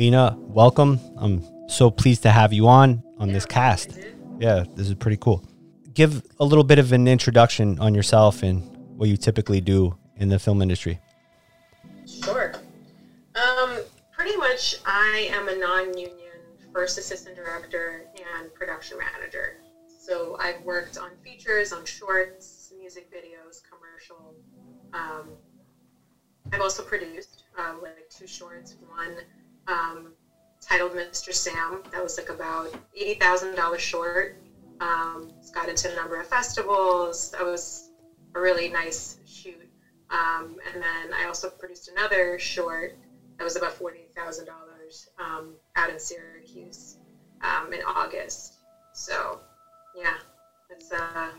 Lina, welcome. I'm so pleased to have you on on yeah, this cast. Yeah, this is pretty cool. Give a little bit of an introduction on yourself and what you typically do in the film industry. Sure. Um, pretty much, I am a non-union first assistant director and production manager. So I've worked on features, on shorts, music videos, commercial. Um, I've also produced um, like two shorts. One um, titled Mr. Sam. That was like about eighty thousand dollars short. Um, got into a number of festivals. That was a really nice shoot. Um, and then I also produced another short that was about forty thousand dollars um, out in Syracuse um, in August. So yeah, it's, uh,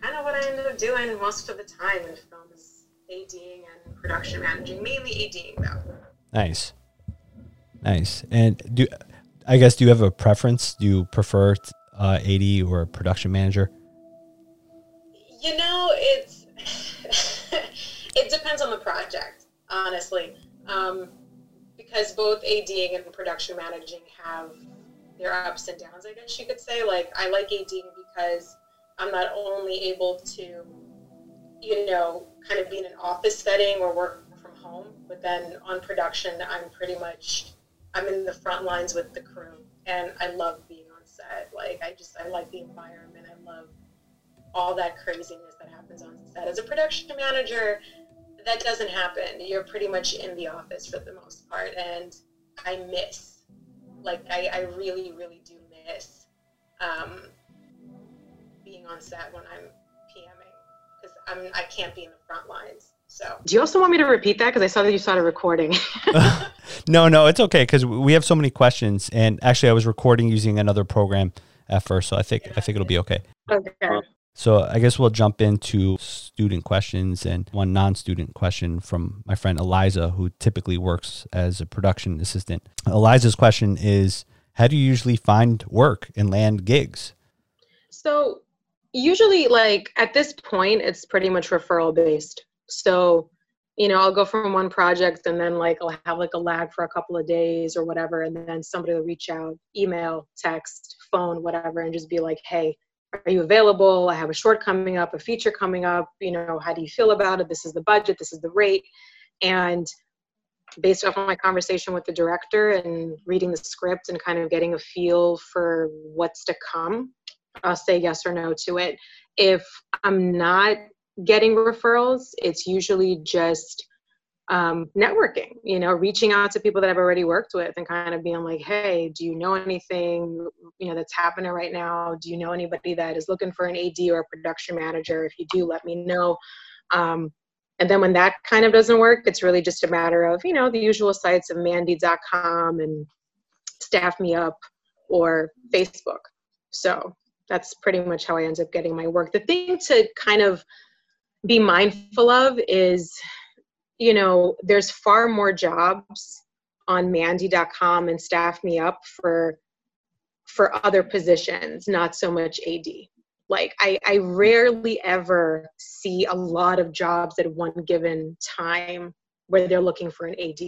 kind of what I ended up doing most of the time in film is ADing and production managing, mainly ADing though. Nice. Nice. And do I guess do you have a preference? Do you prefer uh, AD or production manager? You know, it's it depends on the project, honestly, um, because both ADing and production managing have their ups and downs. I guess you could say. Like I like ADing because I'm not only able to, you know, kind of be in an office setting or work from home, but then on production, I'm pretty much I'm in the front lines with the crew, and I love being on set. Like I just I like the environment. I love all that craziness that happens on set. As a production manager, that doesn't happen. You're pretty much in the office for the most part, and I miss, like I, I really really do miss um, being on set when I'm PMing because I'm I can't be in the front lines. So. Do you also want me to repeat that? Because I saw that you started recording. no, no, it's okay because we have so many questions, and actually, I was recording using another program at first, so I think I think it'll be okay. Okay. So I guess we'll jump into student questions and one non-student question from my friend Eliza, who typically works as a production assistant. Eliza's question is: How do you usually find work and land gigs? So usually, like at this point, it's pretty much referral based. So, you know, I'll go from one project and then like I'll have like a lag for a couple of days or whatever, and then somebody will reach out, email, text, phone, whatever, and just be like, hey, are you available? I have a short coming up, a feature coming up. You know, how do you feel about it? This is the budget, this is the rate. And based off of my conversation with the director and reading the script and kind of getting a feel for what's to come, I'll say yes or no to it. If I'm not getting referrals, it's usually just um, networking, you know, reaching out to people that I've already worked with and kind of being like, hey, do you know anything, you know, that's happening right now? Do you know anybody that is looking for an AD or a production manager? If you do, let me know. Um, and then when that kind of doesn't work, it's really just a matter of, you know, the usual sites of mandy.com and staff me up or Facebook. So that's pretty much how I end up getting my work. The thing to kind of be mindful of is you know there's far more jobs on mandy.com and staff me up for for other positions not so much ad like I, I rarely ever see a lot of jobs at one given time where they're looking for an ad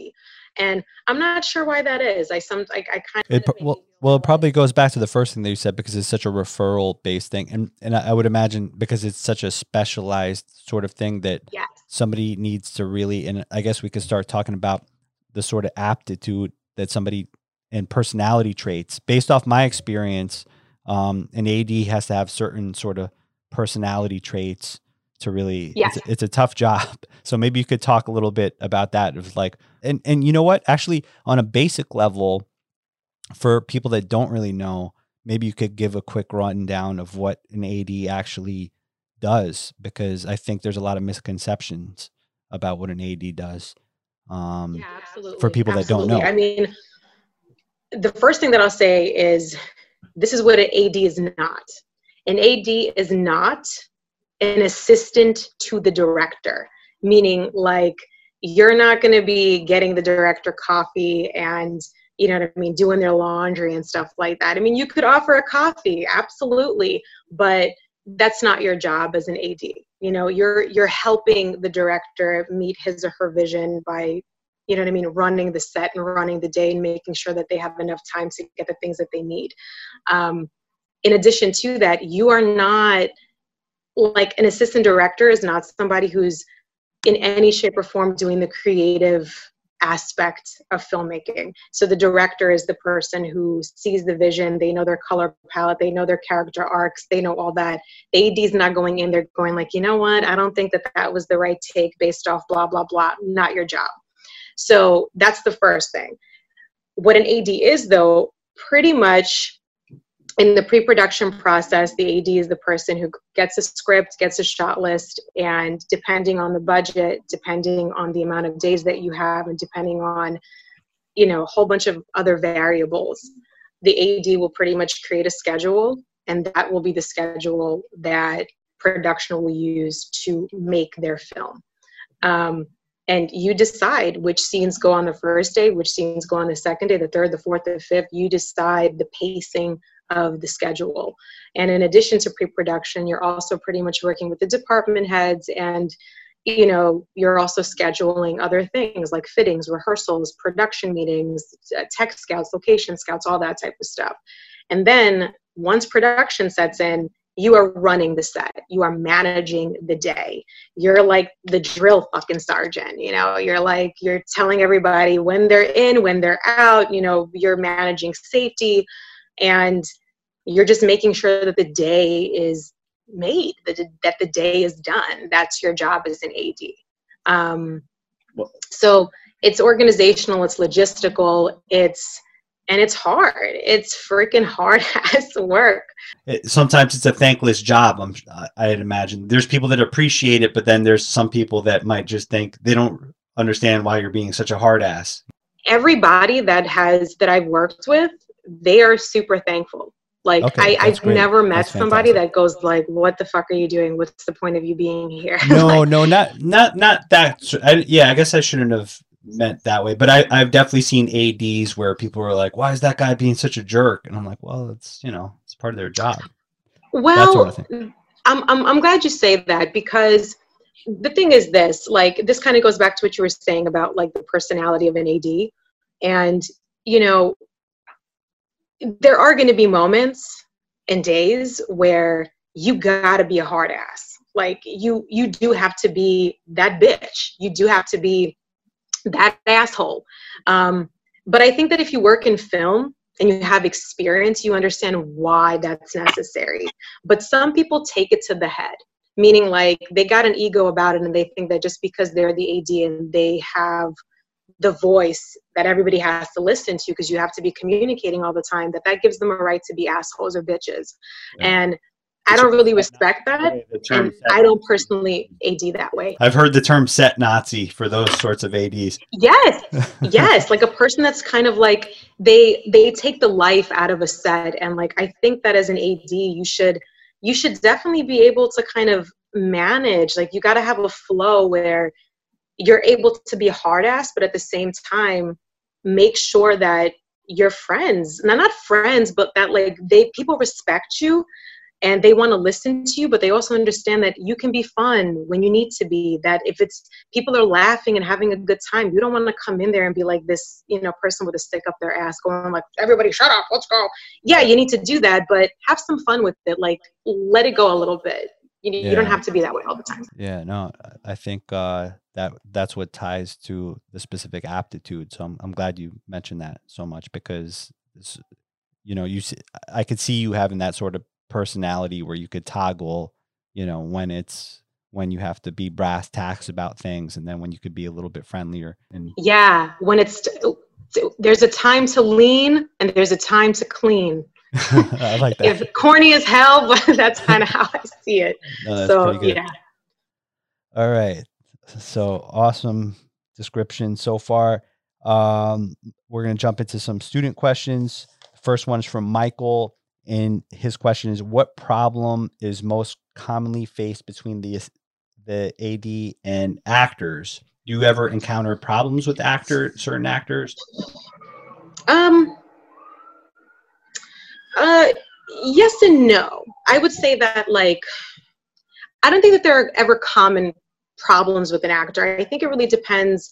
and i'm not sure why that is i some i, I kind of well well, it probably goes back to the first thing that you said because it's such a referral based thing, and and I would imagine because it's such a specialized sort of thing that yes. somebody needs to really. And I guess we could start talking about the sort of aptitude that somebody and personality traits based off my experience. Um, an AD has to have certain sort of personality traits to really. Yes. It's, it's a tough job, so maybe you could talk a little bit about that. Of like, and and you know what? Actually, on a basic level for people that don't really know, maybe you could give a quick rundown of what an AD actually does, because I think there's a lot of misconceptions about what an AD does. Um, yeah, absolutely. For people absolutely. that don't know, I mean, the first thing that I'll say is this is what an AD is not. An AD is not an assistant to the director, meaning like you're not going to be getting the director coffee and you know what I mean, doing their laundry and stuff like that. I mean, you could offer a coffee, absolutely, but that's not your job as an AD. You know, you're you're helping the director meet his or her vision by you know what I mean, running the set and running the day and making sure that they have enough time to get the things that they need. Um, in addition to that, you are not like an assistant director is not somebody who's in any shape or form doing the creative aspect of filmmaking. So the director is the person who sees the vision, they know their color palette, they know their character arcs, they know all that. The AD is not going in they're going like, you know what, I don't think that that was the right take based off blah, blah, blah. Not your job. So that's the first thing. What an AD is, though, pretty much in the pre-production process the ad is the person who gets a script gets a shot list and depending on the budget depending on the amount of days that you have and depending on you know a whole bunch of other variables the ad will pretty much create a schedule and that will be the schedule that production will use to make their film. Um, and you decide which scenes go on the first day which scenes go on the second day the third the fourth the fifth. You decide the pacing of the schedule. And in addition to pre-production, you're also pretty much working with the department heads and you know you're also scheduling other things like fittings rehearsals production meetings uh, tech scouts location scouts all that type of stuff. And then once production sets in you are running the set. You are managing the day. You're like the drill fucking sergeant you know? You're like you're telling everybody when they're in when they're out you know you're managing safety and you're just making sure that the day is made that, that the day is done. That's your job as an ad um, so it's organizational it's logistical it's and it's hard. It's freaking hard as work. It, sometimes it's a thankless job I'm, i'd imagine. There's people that appreciate it but then there's some people that might just think they don't understand why you're being such a hard ass. Everybody that has that i've worked with they are super thankful. Like okay, I, I've great. never met that's somebody fantastic. that goes like, "What the fuck are you doing? What's the point of you being here?" No, like, no, not not not that. I, yeah, I guess I shouldn't have meant that way. But I, I've definitely seen ads where people are like, "Why is that guy being such a jerk?" And I'm like, "Well, it's you know, it's part of their job." Well, I'm, I'm I'm glad you say that because the thing is this like this kind of goes back to what you were saying about like the personality of an ad and you know there are going to be moments and days where you got to be a hard ass. Like you you do have to be that bitch. You do have to be that asshole. Um, but i think that if you work in film and you have experience you understand why that's necessary. But some people take it to the head meaning like they got an ego about it and they think that just because they're the ad and they have the voice that everybody has to listen to because you have to be communicating all the time that that gives them a right to be assholes or bitches yeah. and I don't really respect that. And I don't personally AD that way. I've heard the term set Nazi for those sorts of ADs. Yes. yes. Like a person that's kind of like they they take the life out of a set. And like I think that as an AD you should you should definitely be able to kind of manage. Like you gotta have a flow where you're able to be hard ass, but at the same time, make sure that your friends, now not friends, but that like they people respect you and they want to listen to you, but they also understand that you can be fun when you need to be. That if it's people are laughing and having a good time, you don't want to come in there and be like this, you know, person with a stick up their ass going like, everybody shut up, let's go. Yeah, you need to do that, but have some fun with it. Like let it go a little bit. You, yeah. you don't have to be that way all the time. Yeah, no, I think uh that that's what ties to the specific aptitude. So I'm, I'm glad you mentioned that so much because you know you see, I could see you having that sort of personality where you could toggle, you know, when it's when you have to be brass tacks about things, and then when you could be a little bit friendlier. And yeah, when it's oh, there's a time to lean and there's a time to clean. I like that. If corny as hell, but that's kind of how I see it. No, so yeah. All right. So awesome description so far. Um, we're going to jump into some student questions. First one is from Michael, and his question is: What problem is most commonly faced between the the AD and actors? Do you ever encounter problems with actor certain actors? Um. Uh, yes and no. I would say that like I don't think that there are ever common problems with an actor. I think it really depends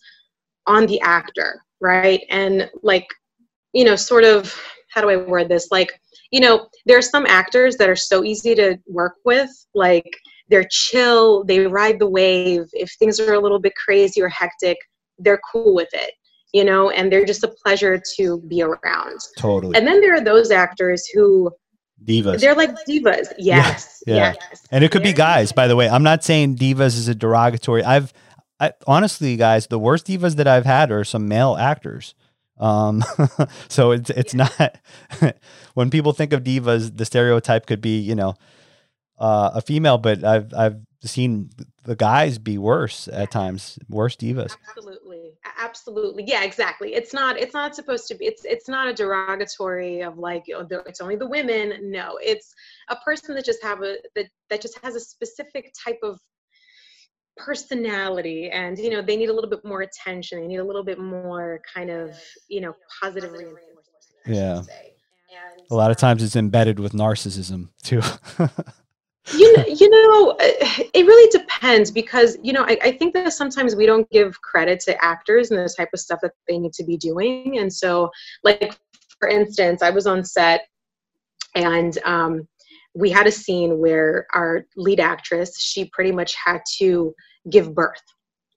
on the actor, right? And like, you know, sort of, how do I word this? Like, you know, there are some actors that are so easy to work with, like, they're chill, they ride the wave. If things are a little bit crazy or hectic, they're cool with it, you know, and they're just a pleasure to be around. Totally. And then there are those actors who divas. They're like divas. Yes. Yeah. yeah. Yes. And it could be guys, by the way. I'm not saying divas is a derogatory. I've I, honestly, guys, the worst divas that I've had are some male actors. Um, so it's it's not when people think of divas, the stereotype could be you know uh, a female, but I've I've seen the guys be worse at times, worse divas. Absolutely, absolutely, yeah, exactly. It's not it's not supposed to be. It's it's not a derogatory of like oh, it's only the women. No, it's a person that just have a that that just has a specific type of personality and you know they need a little bit more attention they need a little bit more kind of you know positive reinforcement yeah a lot of times it's embedded with narcissism too you know, you know, it really depends because you know I, I, think that sometimes we don't give credit to actors and the type of stuff that they need to be doing. And so, like for instance, I was on set and um, we had a scene where our lead actress she pretty much had to give birth.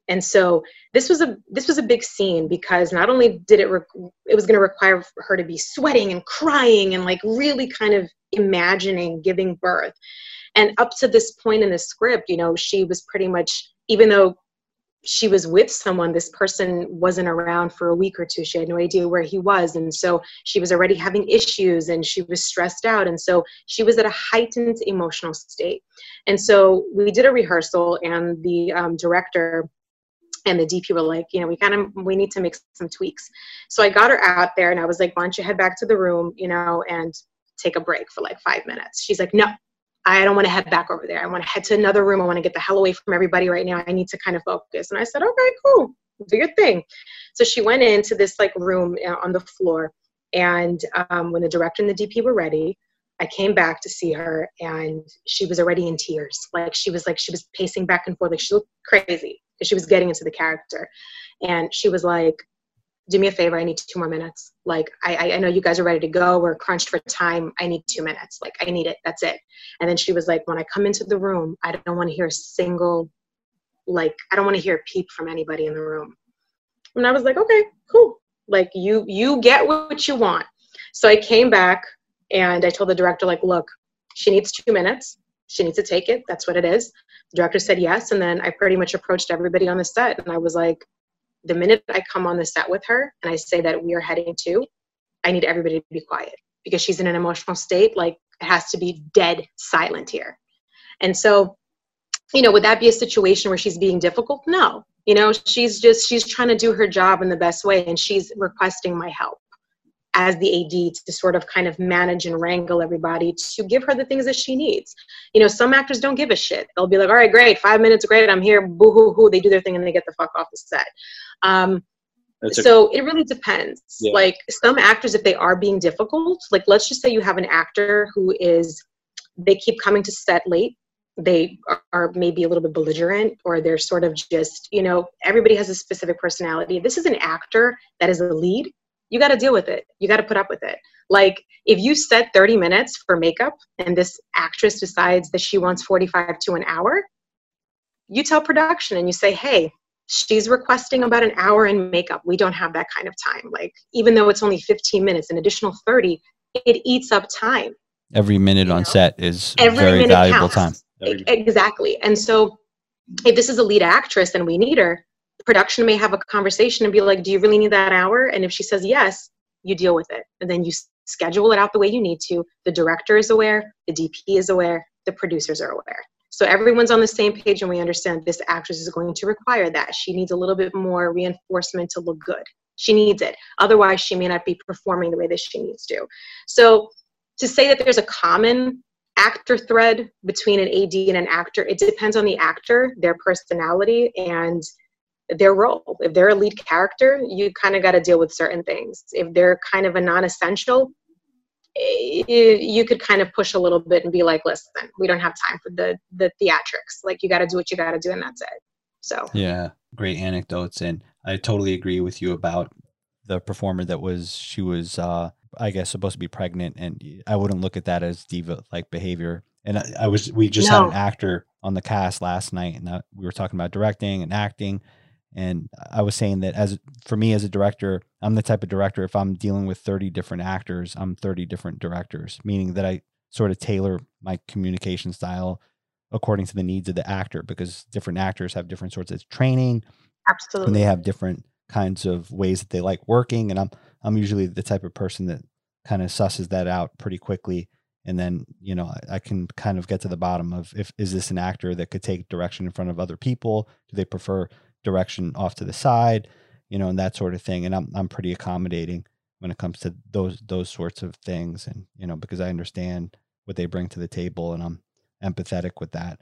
And so this was a this was a big scene because not only did it re- it was going to require her to be sweating and crying and like really kind of imagining giving birth and up to this point in the script you know she was pretty much even though she was with someone this person wasn't around for a week or two. She had no idea where he was. And so she was already having issues and she was stressed out. And so she was at a heightened emotional state. And so we did a rehearsal and the um, director and the dp were like you know we kind of we need to make some tweaks. So i got her out there and i was like why don't you head back to the room you know and take a break for like five minutes? She's like no I don't want to head back over there. I want to head to another room. I want to get the hell away from everybody right now. I need to kind of focus. And I said, okay, cool, do your thing. So she went into this like room uh, on the floor. And um, when the director and the DP were ready, I came back to see her and she was already in tears. Like she was like, she was pacing back and forth. Like she looked crazy because she was getting into the character. And she was like, do me a favor i need two more minutes. Like I, I know you guys are ready to go. We're crunched for time. I need two minutes. Like i need it. That's it. And then she was like when i come into the room i don't want to hear a single like i don't want to hear a peep from anybody in the room. And i was like okay cool. Like you you get what you want. So i came back and i told the director like look she needs two minutes. She needs to take it. That's what it is. The director said yes. And then i pretty much approached everybody on the set and i was like the minute I come on the set with her and I say that we are heading to, I need everybody to be quiet because she's in an emotional state. Like it has to be dead silent here. And so, you know, would that be a situation where she's being difficult? No. You know, she's just, she's trying to do her job in the best way and she's requesting my help as the AD to sort of kind of manage and wrangle everybody to give her the things that she needs. You know, some actors don't give a shit. They'll be like, all right, great, five minutes, great, I'm here, boo hoo hoo. They do their thing and they get the fuck off the set. Um, so it really depends. Yeah. Like some actors, if they are being difficult, like let's just say you have an actor who is, they keep coming to set late. They are, are maybe a little bit belligerent, or they're sort of just, you know, everybody has a specific personality. This is an actor that is a lead. You got to deal with it. You got to put up with it. Like if you set 30 minutes for makeup and this actress decides that she wants 45 to an hour, you tell production and you say, hey, she's requesting about an hour in makeup. We don't have that kind of time. Like, even though it's only 15 minutes, an additional 30, it eats up time. Every minute on know? set is Every very valuable counts. time. Exactly. And so, if this is a lead actress and we need her, production may have a conversation and be like, Do you really need that hour? And if she says yes, you deal with it. And then you schedule it out the way you need to. The director is aware, the DP is aware, the producers are aware. So everyone's on the same page and we understand this actress is going to require that. She needs a little bit more reinforcement to look good. She needs it. Otherwise, she may not be performing the way that she needs to. So to say that there's a common actor thread between an AD and an actor, it depends on the actor, their personality, and their role. If they're a lead character, you kind of got to deal with certain things. If they're kind of a non essential, you could kind of push a little bit and be like, listen, we don't have time for the the theatrics. Like you got to do what you got to do, and that's it. So yeah, great anecdotes, and I totally agree with you about the performer that was she was uh I guess supposed to be pregnant, and I wouldn't look at that as diva like behavior. And I, I was we just no. had an actor on the cast last night, and I, we were talking about directing and acting, and I was saying that as for me as a director, I'm the type of director if I'm dealing with 30 different actors, I'm 30 different directors, meaning that I sort of tailor my communication style according to the needs of the actor because different actors have different sorts of training. Absolutely. And they have different kinds of ways that they like working and I'm I'm usually the type of person that kind of susses that out pretty quickly and then you know I, I, can kind of get to the bottom of if is this an actor that could take direction in front of other people do they prefer direction off to the side you know and that sort of thing and i'm i'm pretty accommodating when it comes to those those sorts of things and you know because i understand what they bring to the table and i'm empathetic with that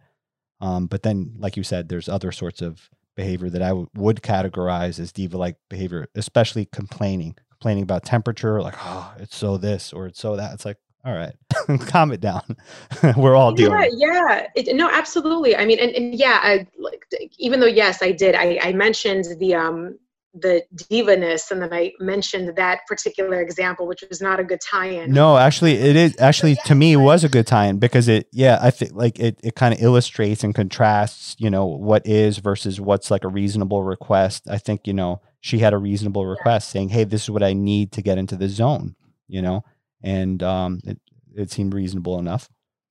um, but then like you said there's other sorts of behavior that I w- would categorize as diva like behavior, especially complaining, complaining about temperature, like, oh, it's so this or it's so that. It's like, all right, calm it down. We're all dealing. Yeah, yeah. It, no, absolutely. I mean, and, and yeah, I like even though yes, I did. I, I mentioned the um the divaness and then i mentioned that particular example which was not a good tie-in no actually it is actually to me it was a good tie-in because it yeah i think like it, it kind of illustrates and contrasts you know what is versus what's like a reasonable request i think you know she had a reasonable request saying hey this is what i need to get into the zone you know and um it, it seemed reasonable enough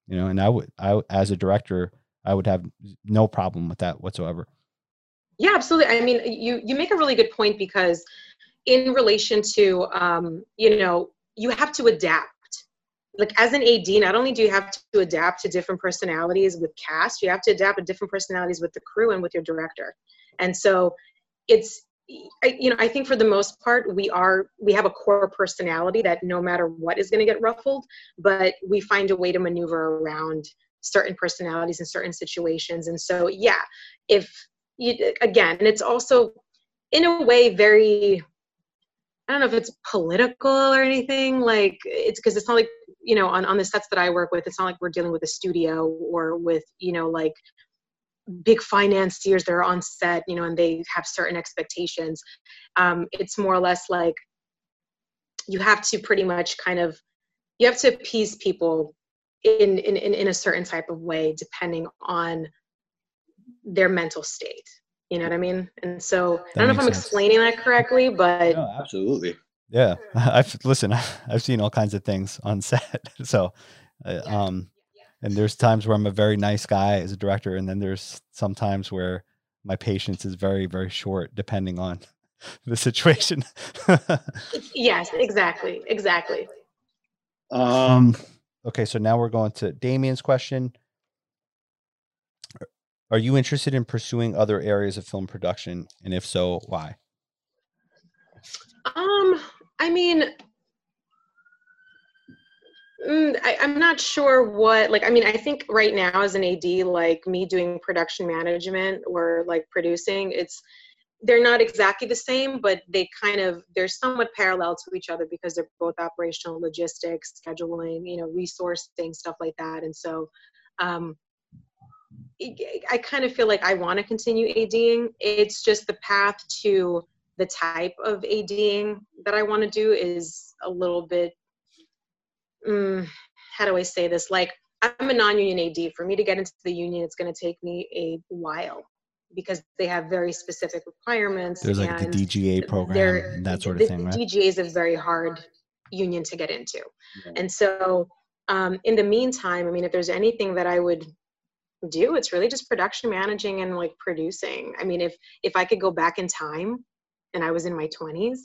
you know and i would i as a director i would have no problem with that whatsoever yeah, absolutely. I mean, you you make a really good point because in relation to um, you know, you have to adapt. Like as an AD, not only do you have to adapt to different personalities with cast, you have to adapt to different personalities with the crew and with your director. And so it's you know, I think for the most part, we are we have a core personality that no matter what is going to get ruffled, but we find a way to maneuver around certain personalities in certain situations. And so, yeah, if you, again, and it's also in a way very I don't know if it's political or anything. Like it's because it's not like you know on on the sets that I work with, it's not like we're dealing with a studio or with you know like big financiers that are on set, you know, and they have certain expectations. Um, it's more or less like you have to pretty much kind of you have to appease people in in in, in a certain type of way depending on their mental state. You know what I mean? And so that I don't know if I'm sense. explaining that correctly, but no, absolutely. Yeah, I've listen. I've seen all kinds of things on set. So, uh, um, and there's times where I'm a very nice guy as a director, and then there's some times where my patience is very, very short, depending on the situation. yes, exactly, exactly. Um. Okay, so now we're going to Damien's question. Are you interested in pursuing other areas of film production? And if so, why? Um, I mean, mm, I, am not sure what, like, I mean, I think right now as an AD, like me doing production management or like producing, it's, they're not exactly the same, but they kind of, they're somewhat parallel to each other because they're both operational logistics, scheduling, you know, resourcing, stuff like that. And so, um, I kind of feel like I want to continue ADing. It's just the path to the type of ADing that I want to do is a little bit, um, how do I say this? Like, I'm a non union AD. For me to get into the union, it's going to take me a while because they have very specific requirements. There's like the DGA program and that sort of thing, right? DGA is a very hard union to get into. Yeah. And so, um, in the meantime, I mean, if there's anything that I would do it's really just production managing and like producing i mean if if i could go back in time and i was in my 20s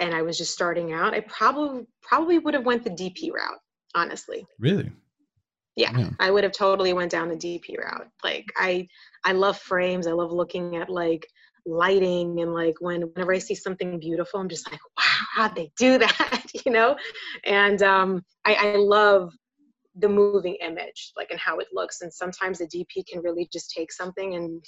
and i was just starting out i probably probably would have went the dp route honestly. Really? Yeah, yeah, i would have totally went down the dp route. Like i i love frames i love looking at like lighting and like when whenever i see something beautiful i'm just like wow how'd they do that? You know? And um i i love the moving image like and how it looks and sometimes the dp can really just take something and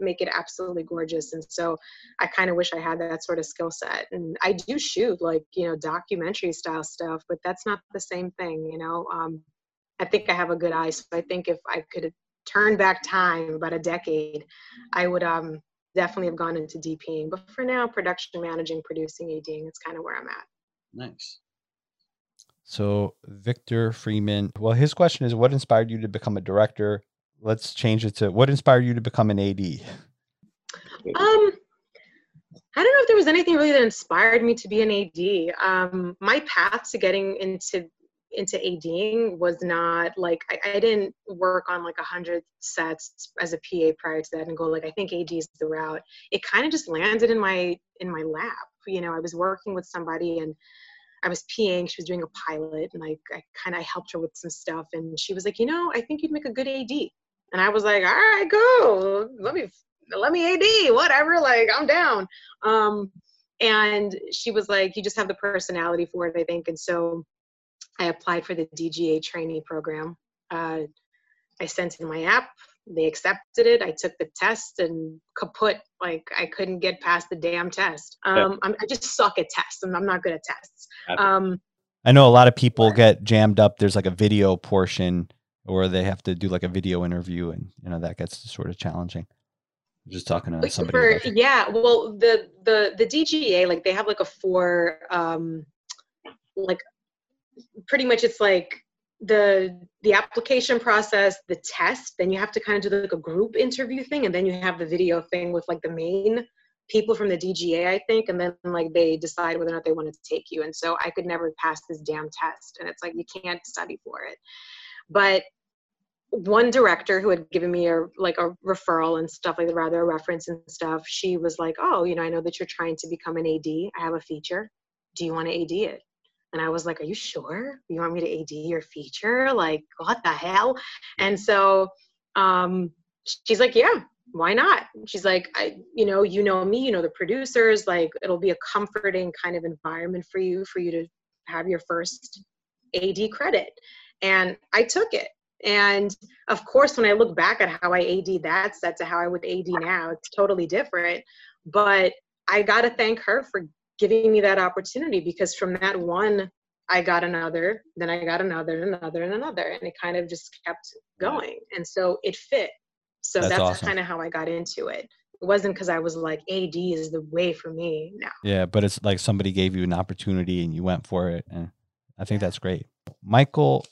make it absolutely gorgeous and so i kind of wish i had that sort of skill set and i do shoot like you know documentary style stuff but that's not the same thing you know um, i think i have a good eye so i think if i could turn back time about a decade, I would um definitely have gone into DPing. But for now, production managing, producing, ADing, it's kind of where I'm at. Nice. So Victor Freeman, well, his question is, what inspired you to become a director? Let's change it to what inspired you to become an AD. Um, I don't know if there was anything really that inspired me to be an AD. Um, my path to getting into into ADing was not like I, I didn't work on like a hundred sets as a PA prior to that and go like I think AD is the route. It kind of just landed in my in my lap. You know, I was working with somebody and I was PAing. She was doing a pilot, and I, I kind of helped her with some stuff. And she was like, you know, I think you'd make a good AD. And I was like, all right, go. Let me let me AD, whatever. Like I'm down. Um, and she was like, you just have the personality for it, I think. And so I applied for the DGA trainee program. Uh, I sent in my app. They accepted it. I took the test and kaput. Like I couldn't get past the damn test. Um, i just suck at tests. I'm, I'm not good at tests. Um, I know a lot of people get jammed up. There's like a video portion, or they have to do like a video interview, and you know that gets sort of challenging. Just talking to somebody. For, yeah, well, the the the DGA like they have like a four um, like pretty much it's like the the application process the test then you have to kind of do like a group interview thing and then you have the video thing with like the main people from the dga i think and then like they decide whether or not they want to take you and so i could never pass this damn test and it's like you can't study for it but one director who had given me a like a referral and stuff like that rather a reference and stuff she was like oh you know i know that you're trying to become an ad i have a feature do you want to ad it and I was like, Are you sure? You want me to AD your feature? Like, what the hell? And so um, she's like, Yeah, why not? She's like, I, you know, you know me, you know the producers, like it'll be a comforting kind of environment for you, for you to have your first AD credit. And I took it. And of course, when I look back at how I AD that set to how I would AD now, it's totally different. But I got to thank her for giving me that opportunity because from that one I got another, then I got another, and another, and another, and it kind of just kept going. And so it fit. So that's, that's awesome. kind of how I got into it. It wasn't because I was like, AD is the way for me now. Yeah, but it's like somebody gave you an opportunity and you went for it. And I think that's great. Michael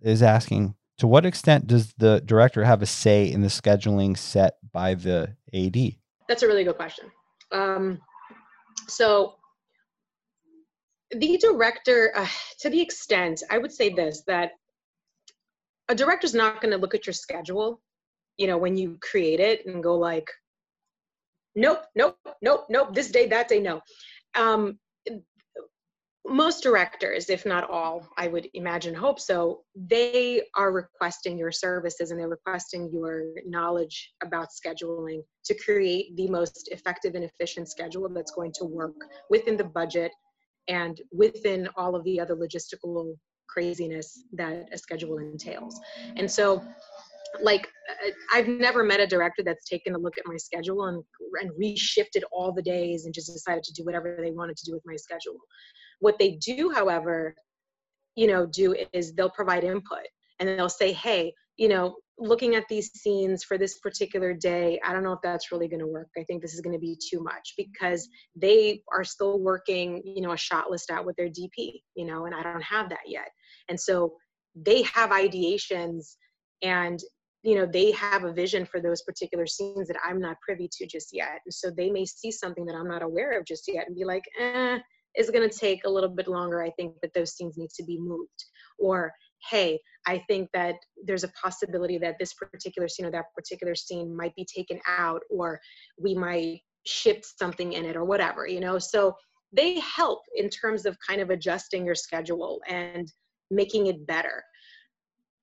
is asking To what extent does the director have a say in the scheduling set by the AD? That's a really good question. Um, so the director, uh, to the extent, I would say this that a director's not going to look at your schedule, you know, when you create it and go like, nope, nope, nope, nope, this day, that day, no. Um, most directors, if not all, I would imagine, hope so, they are requesting your services and they're requesting your knowledge about scheduling to create the most effective and efficient schedule that's going to work within the budget and within all of the other logistical craziness that a schedule entails. And so like uh, I've never met a director that's taken a look at my schedule and and reshifted all the days and just decided to do whatever they wanted to do with my schedule. What they do, however, you know, do is they'll provide input and they'll say, hey, you know, looking at these scenes for this particular day, I don't know if that's really going to work. I think this is going to be too much because they are still working, you know, a shot list out with their DP, you know, and I don't have that yet. And so they have ideations and you know they have a vision for those particular scenes that i'm not privy to just yet and so they may see something that i'm not aware of just yet and be like eh is going to take a little bit longer. I think that those scenes need to be moved. Or, hey, I think that there's a possibility that this particular scene or that particular scene might be taken out, or we might shift something in it, or whatever, you know? So they help in terms of kind of adjusting your schedule and making it better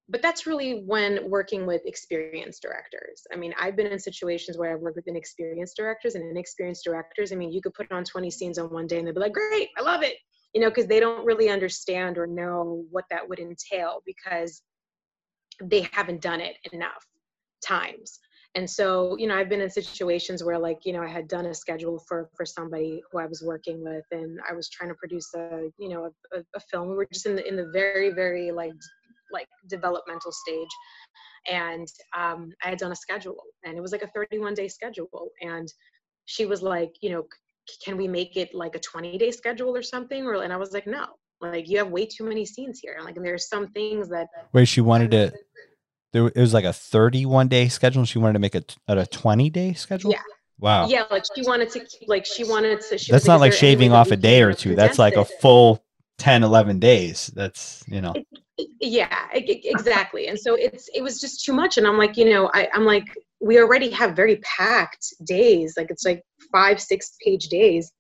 but that's really when working with experienced directors. I mean, I've been in situations where I've worked with inexperienced directors and inexperienced directors. I mean, you could put on 20 scenes on one day and they'd be like, great, I love it. You know, because they don't really understand or know what that would entail because they haven't done it enough times. And so, you know, I've been in situations where like, you know, I had done a schedule for for somebody who I was working with and I was trying to produce a, you know, a, a film. We were just in the in the very, very like like developmental stage. And um, i had done a schedule and it was like a 31 day schedule. And she was like you know can we make it like a 20 day schedule or something? Or and i was like no. Like you have way too many scenes here. And like and there's some things that where she wanted to there it was like a 31 day schedule she wanted to make it at a 20 day schedule? Yeah. Wow. Yeah like she wanted to keep like she wanted to she that's not like "Is shaving off a day or two. that's like a full 10 11 days. That's you know yeah exactly and so it's it was just too much and i'm like you know I, i'm like we already have very packed days like it's like five six page days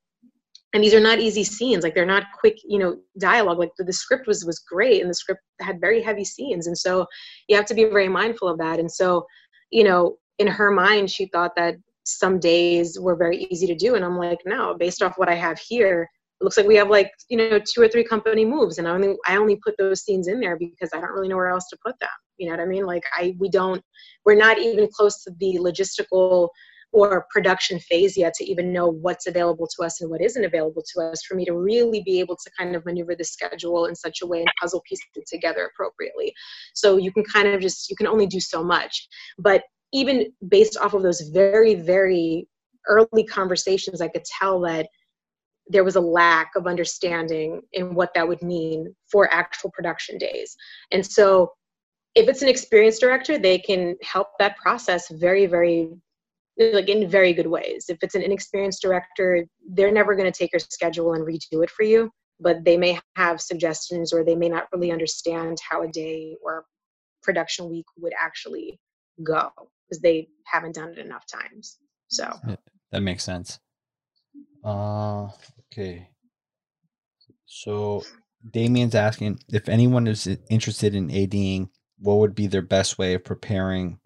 and these are not easy scenes like they're not quick you know dialogue like the, the script was was great and the script had very heavy scenes and so you have to be very mindful of that and so you know in her mind she thought that some days were very easy to do and i'm like no based off what i have here looks like we have like you know two or three company moves and i only i only put those scenes in there because i don't really know where else to put them you know what i mean? Like i we don't we're not even close to the logistical or production phase yet to even know what's available to us and what isn't available to us for me to really be able to kind of maneuver the schedule in such a way and puzzle piece it together appropriately. So you can kind of just you can only do so much. But even based off of those very very early conversations i could tell that there was a lack of understanding in what that would mean for actual production days. And so if it's an experienced director they can help that process very very like in very good ways. If it's an inexperienced director they're never going to take your schedule and redo it for you but they may have suggestions or they may not really understand how a day or production week would actually go because they haven't done it enough times so. That makes sense. Uh okay so damien's asking if anyone is interested in ading what would be their best way of preparing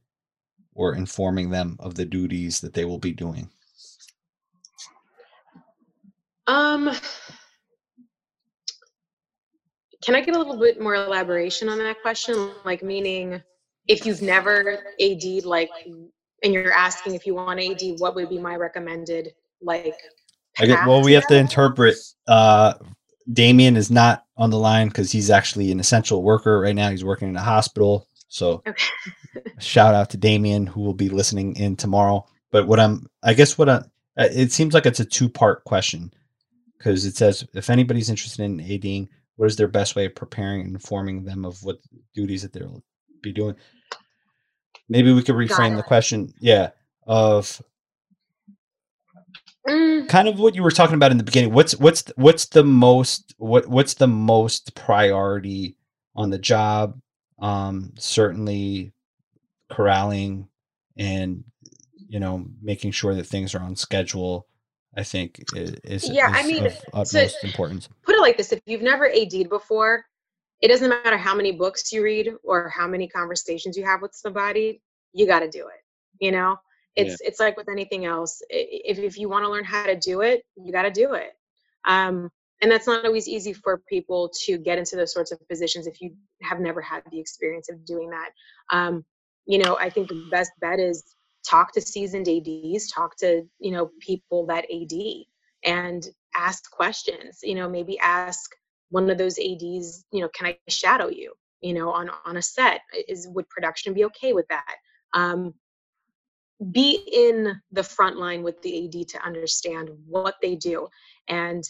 or informing them of the duties that they will be doing Um, can I get a little bit more elaboration on that question? Like, meaning, if you've never AD'd, like, and you're asking if you want AD, what would be my recommended, like, I get, well we have to interpret uh damien is not on the line because he's actually an essential worker right now he's working in a hospital so Okay. shout out to Damien who will be listening in tomorrow. But what I'm, I guess what I, it seems like it's a two part question because it says if anybody's interested in ADing, what is their best way of preparing and informing them of what duties that they'll be doing? Maybe we could reframe the question, yeah, of Mm, kind of what you were talking about in the beginning. What's what's what's the most what what's the most priority on the job? Um, certainly corralling and you know making sure that things are on schedule. I think is Yeah, I mean, of utmost importance. put it like this: if you've never AD'd before, it doesn't matter how many books you read or how many conversations you have with somebody. You got to do it. You know, it's it's like with anything else. If if you want to learn how to do it, you got to do it. Um, and that's not always easy for people to get into those sorts of positions if you have never had the experience of doing that. Um, you know, I think the best bet is talk to seasoned ADs, talk to you know people that AD, and ask questions. You know, maybe ask one of those ads you know can i shadow you you know on on a set is would production be okay with that um be in the front line with the ad to understand what they do and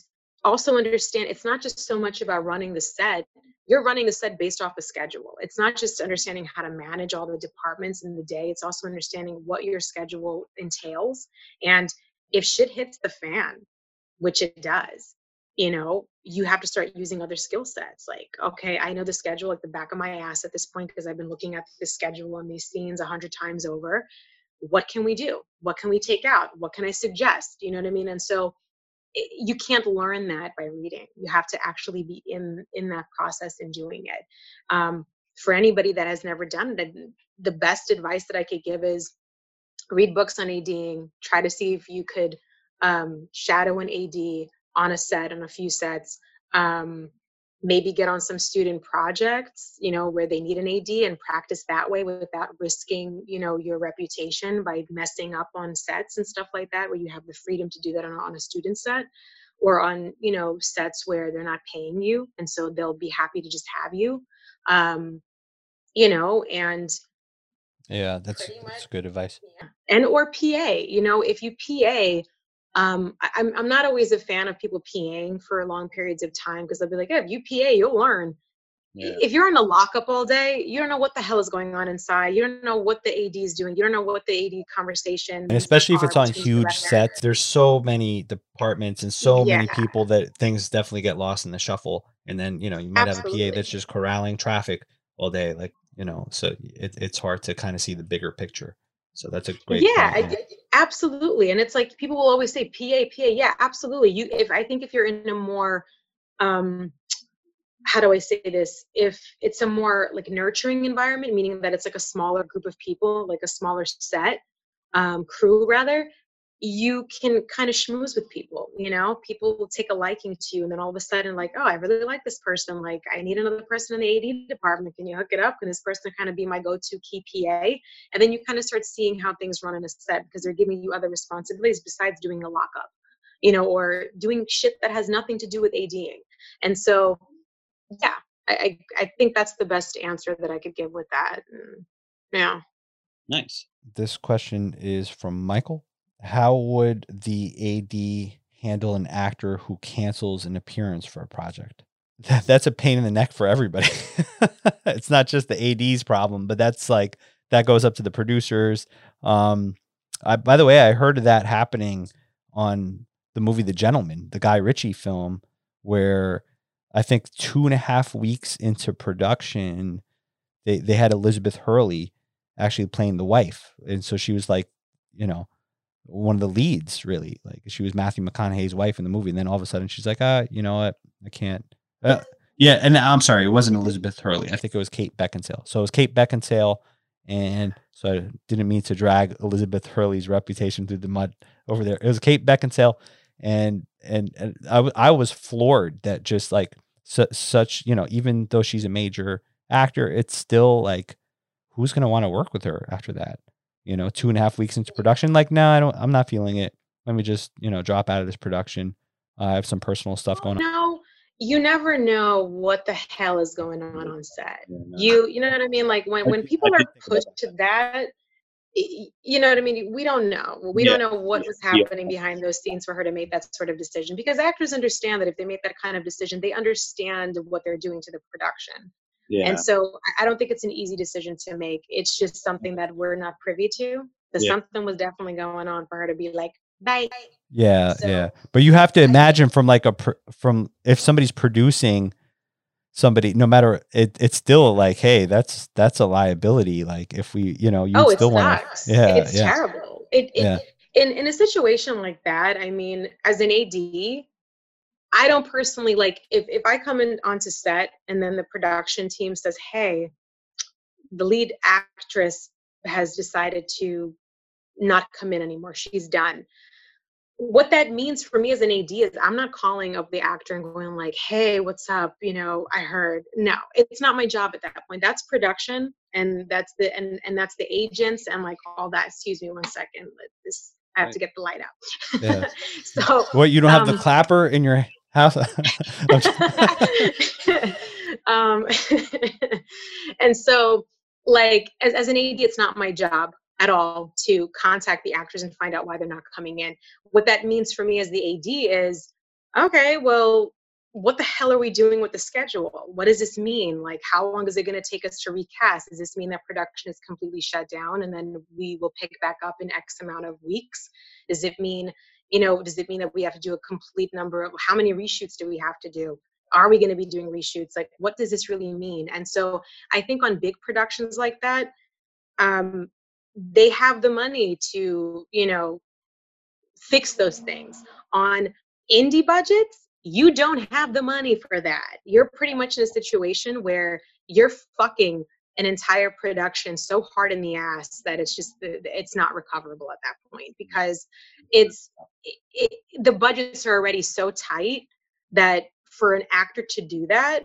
also understand it's not just so much about running the set you're running the set based off a schedule. It's not just understanding how to manage all the departments in the day it's also understanding what your schedule entails and if shit hits the fan which it does you know you have to start using other skill sets like okay i know the schedule like the back of my ass at this point because i've been looking at the schedule on these scenes a hundred times over what can we do? What can we take out? What can i suggest? You know what i mean? And so i- you can't learn that by reading. You have to actually be in in that process and doing it. Um, for anybody that has never done it the best advice that i could give is read books on ading try to see if you could um, shadow an ad on a set on a few sets. Um, maybe get on some student projects you know where they need an ad and practice that way without risking you know your reputation by messing up on sets and stuff like that where you have the freedom to do that on, a- on a student set or on you know sets where they're not paying you and so they'll be happy to just have you um, you know, and yeah, that's, that's good advice. Yeah. And or PA, you know, if you PA, um, I, am I'm, I'm not always a fan of people PAing for long periods of time because they'll be like, yeah, if you PA, you'll learn. Yeah. If you're in a lockup all day, you don't know what the hell is going on inside. You don't know what the AD is doing. You don't know what the AD conversation. And especially if it's on huge sets, there's so many departments and so yeah. many people that things definitely get lost in the shuffle. And then you know you might Absolutely. have a PA that's just corralling traffic all day, like you know. So it, it's hard to kind of see the bigger picture. So that's a great. Yeah, I, absolutely. And it's like people will always say PA, PA. Yeah, absolutely. You, if I think if you're in a more um how do I say this? If it's a more like nurturing environment, meaning that it's like a smaller group of people, like a smaller set, um, crew rather, you can kind of schmooze with people, you know, people will take a liking to you and then all of a sudden like, oh, I really like this person. Like I need another person in the AD department. Can you hook it up? Can this person kind of be my go-to key PA? And then you kind of start seeing how things run in a set because they're giving you other responsibilities besides doing a lockup, you know, or doing shit that has nothing to do with ADing. And so yeah, I, I, think that's the best answer that I could give with that. And, yeah. Nice. This question is from Michael. How would the AD handle an actor who cancels an appearance for a project? That, that's a pain in the neck for everybody. it's not just the AD's problem, but that's like that goes up to the producers. Um, I, by the way, I heard of that happening on the movie The Gentlemen, the Guy Ritchie film, where I think two and a half weeks into production, they they had Elizabeth Hurley actually playing the wife, and so she was like, you know, one of the leads really. Like she was Matthew McConaughey's wife in the movie, and then all of a sudden she's like, ah, you know what, I can't. Uh, yeah, and I'm sorry, it wasn't Elizabeth Hurley. I think it was Kate Beckinsale. So it was Kate Beckinsale, and so I didn't mean to drag Elizabeth Hurley's reputation through the mud over there. It was Kate Beckinsale, and and, and I, I was floored that just like su- such you know even though she's a major actor it's still like who's going to want to work with her after that you know two and a half weeks into production like no i don't i'm not feeling it let me just you know drop out of this production uh, i have some personal stuff going on no you never know what the hell is going on on set yeah, no. you you know what i mean like when when people are pushed to that you know what I mean? We don't know. We yeah. don't know what was happening yeah. behind those scenes for her to make that sort of decision because actors understand that if they make that kind of decision, they understand what they're doing to the production. Yeah. And so I don't think it's an easy decision to make. It's just something that we're not privy to. That yeah. something was definitely going on for her to be like, bye. Yeah, so, yeah. But you have to imagine from like a from if somebody's producing somebody no matter it it's still like hey that's that's a liability like if we you know you oh, still want to yeah it's yeah. terrible it, it yeah. in in a situation like that i mean as an ad i don't personally like if if i come in onto set and then the production team says hey the lead actress has decided to not come in anymore she's done what that means for me as an AD is I'm not calling up the actor and going like, "Hey, what's up? You know, I heard." No, it's not my job at that point. That's production, and that's the and and that's the agents and like all that. Excuse me, one second. This I have right. to get the light out. Yeah. so what? You don't have um, the clapper in your house? um, and so like as, as an AD, it's not my job at all to contact the actors and find out why they're not coming in. What that means for me as the AD is, okay, well, what the hell are we doing with the schedule? What does this mean? Like, how long is it going to take us to recast? Does this mean that production is completely shut down and then we will pick back up in X amount of weeks? Does it mean, you know, does it mean that we have to do a complete number of how many reshoots do we have to do? Are we going to be doing reshoots? Like, what does this really mean? And so I think on big productions like that, um, they have the money to you know fix those things on indie budgets you don't have the money for that you're pretty much in a situation where you're fucking an entire production so hard in the ass that it's just uh, it's not recoverable at that point mm-hmm. because it's it, it, the budgets are already so tight that for an actor to do that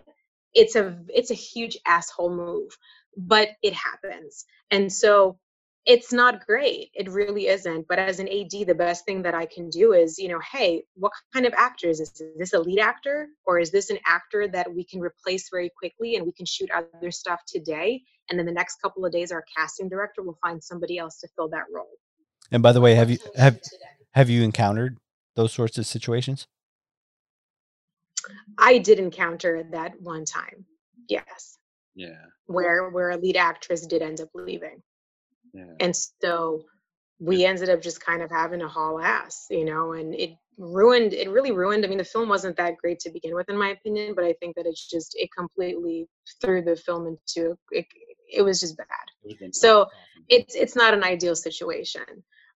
it's a it's a huge asshole move but it happens. And so it's not great it really isn't but as an ad the best thing that i can do is you know hey what kind of actor is this? Is this a lead actor or is this an actor that we can replace very quickly and we can shoot other stuff today and then the next couple of days our casting director will find somebody else to fill that role? And by the way, have you What can we have have you encountered those sorts of situations? i did encounter that one time yes. Yeah. where where a lead actress did end up leaving Yeah. and so we ended up just kind of having a haul ass you know and it ruined it really ruined i mean the film wasn't that great to begin with in my opinion but i think that it's just it completely threw the film into it, it was just bad. So, it's it's not an ideal situation.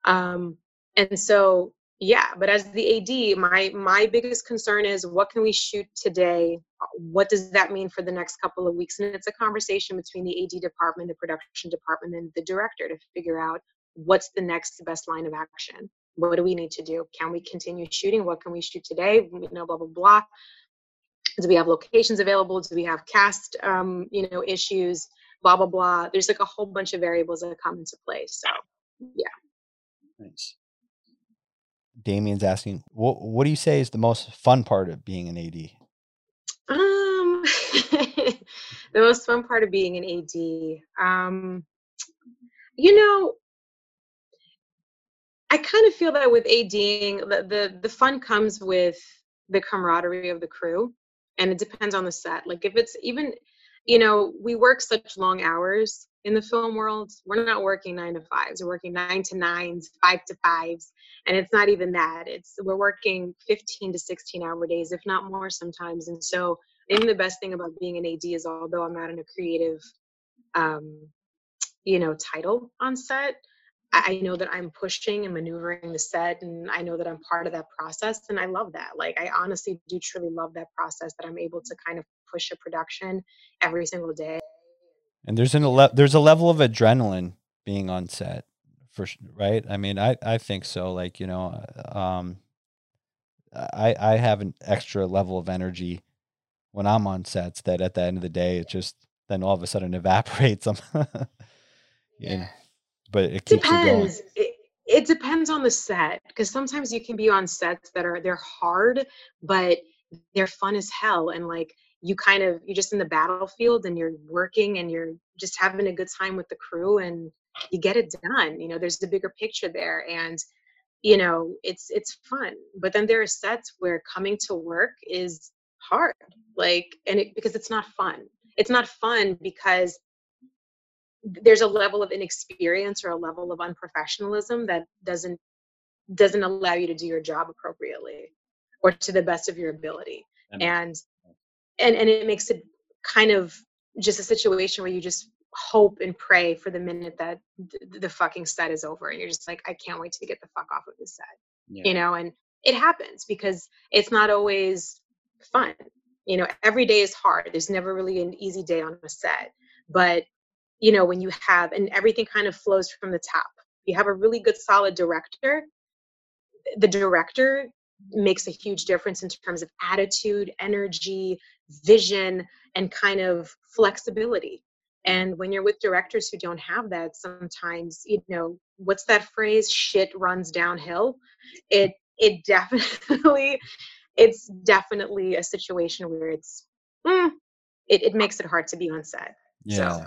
Um and so yeah but as the ad my my biggest concern is what can we shoot today? What does that mean for the next couple of weeks? And it's a conversation between the ad department the production department and the director to figure out what's the next best line of action. What do we need to do? Can we continue shooting? What can we shoot today? You know blah blah blah. Do we have locations available? Do we have cast um, you know issues? Blah blah blah. There's like a whole bunch of variables that come into play. So yeah. Nice. Damien's asking, what what do you say is the most fun part of being an AD? Um, the most fun part of being an AD, um, you know, I kind of feel that with ADing, the, the the fun comes with the camaraderie of the crew, and it depends on the set. Like if it's even, you know, we work such long hours in the film world. We're not working nine to fives. We're working nine to nines, five to fives, and it's not even that. It's we're working 15 to 16 hour days, if not more sometimes. And so, I the best thing about being an AD is, although I'm not in a creative, um, you know, title on set, I know that I'm pushing and maneuvering the set, and I know that I'm part of that process, and I love that. Like, I honestly do truly love that process that I'm able to kind of push a production every single day. And there's an ele- there's a level of adrenaline being on set, for right. I mean, I I think so. Like you know, uh, um, I I have an extra level of energy when I'm on sets that at the end of the day it just then all of a sudden evaporates. I'm, you know, but it keeps you going. depends it, it depends on the set because sometimes you can be on sets that are they're hard but they're fun as hell and like you kind of you're just in the battlefield and you're working and you're just having a good time with the crew and you get it done you know there's the bigger picture there and you know it's it's fun but then there are sets where coming to work is hard like and it because it's not fun. It's not fun because there's a level of inexperience or a level of unprofessionalism that doesn't doesn't allow you to do your job appropriately or to the best of your ability and and and it makes it kind of just a situation where you just hope and pray for the minute that th- the fucking set is over and you're just like i can't wait to get the fuck off of this set Yeah. you know and it happens because it's not always fun you know every day is hard there's never really an easy day on a set but you know when you have and everything kind of flows from the top you have a really good solid director the director makes a huge difference in terms of attitude energy vision and kind of flexibility and when you're with directors who don't have that sometimes you know what's that phrase shit runs downhill it it definitely it's definitely a situation where it's mm, it, it makes it hard to be on set Yeah,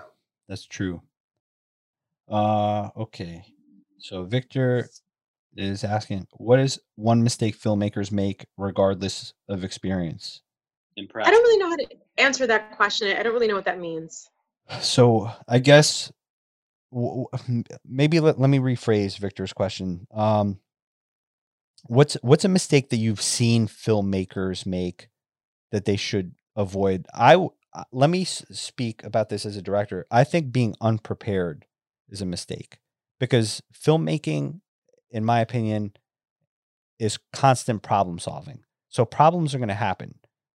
that's true. Uh, okay. So Victor is asking, what is one mistake filmmakers make regardless of experience? Impressed. i don't really know how to answer that question i don't really know what that means So I guess w- w- maybe let, let me rephrase Victor's question. Um, what's what's a mistake that you've seen filmmakers make that they should avoid? I w- uh, let me speak about this as a director. I think being unprepared is a mistake because filmmaking, in my opinion, is constant problem solving. So problems are going to happen.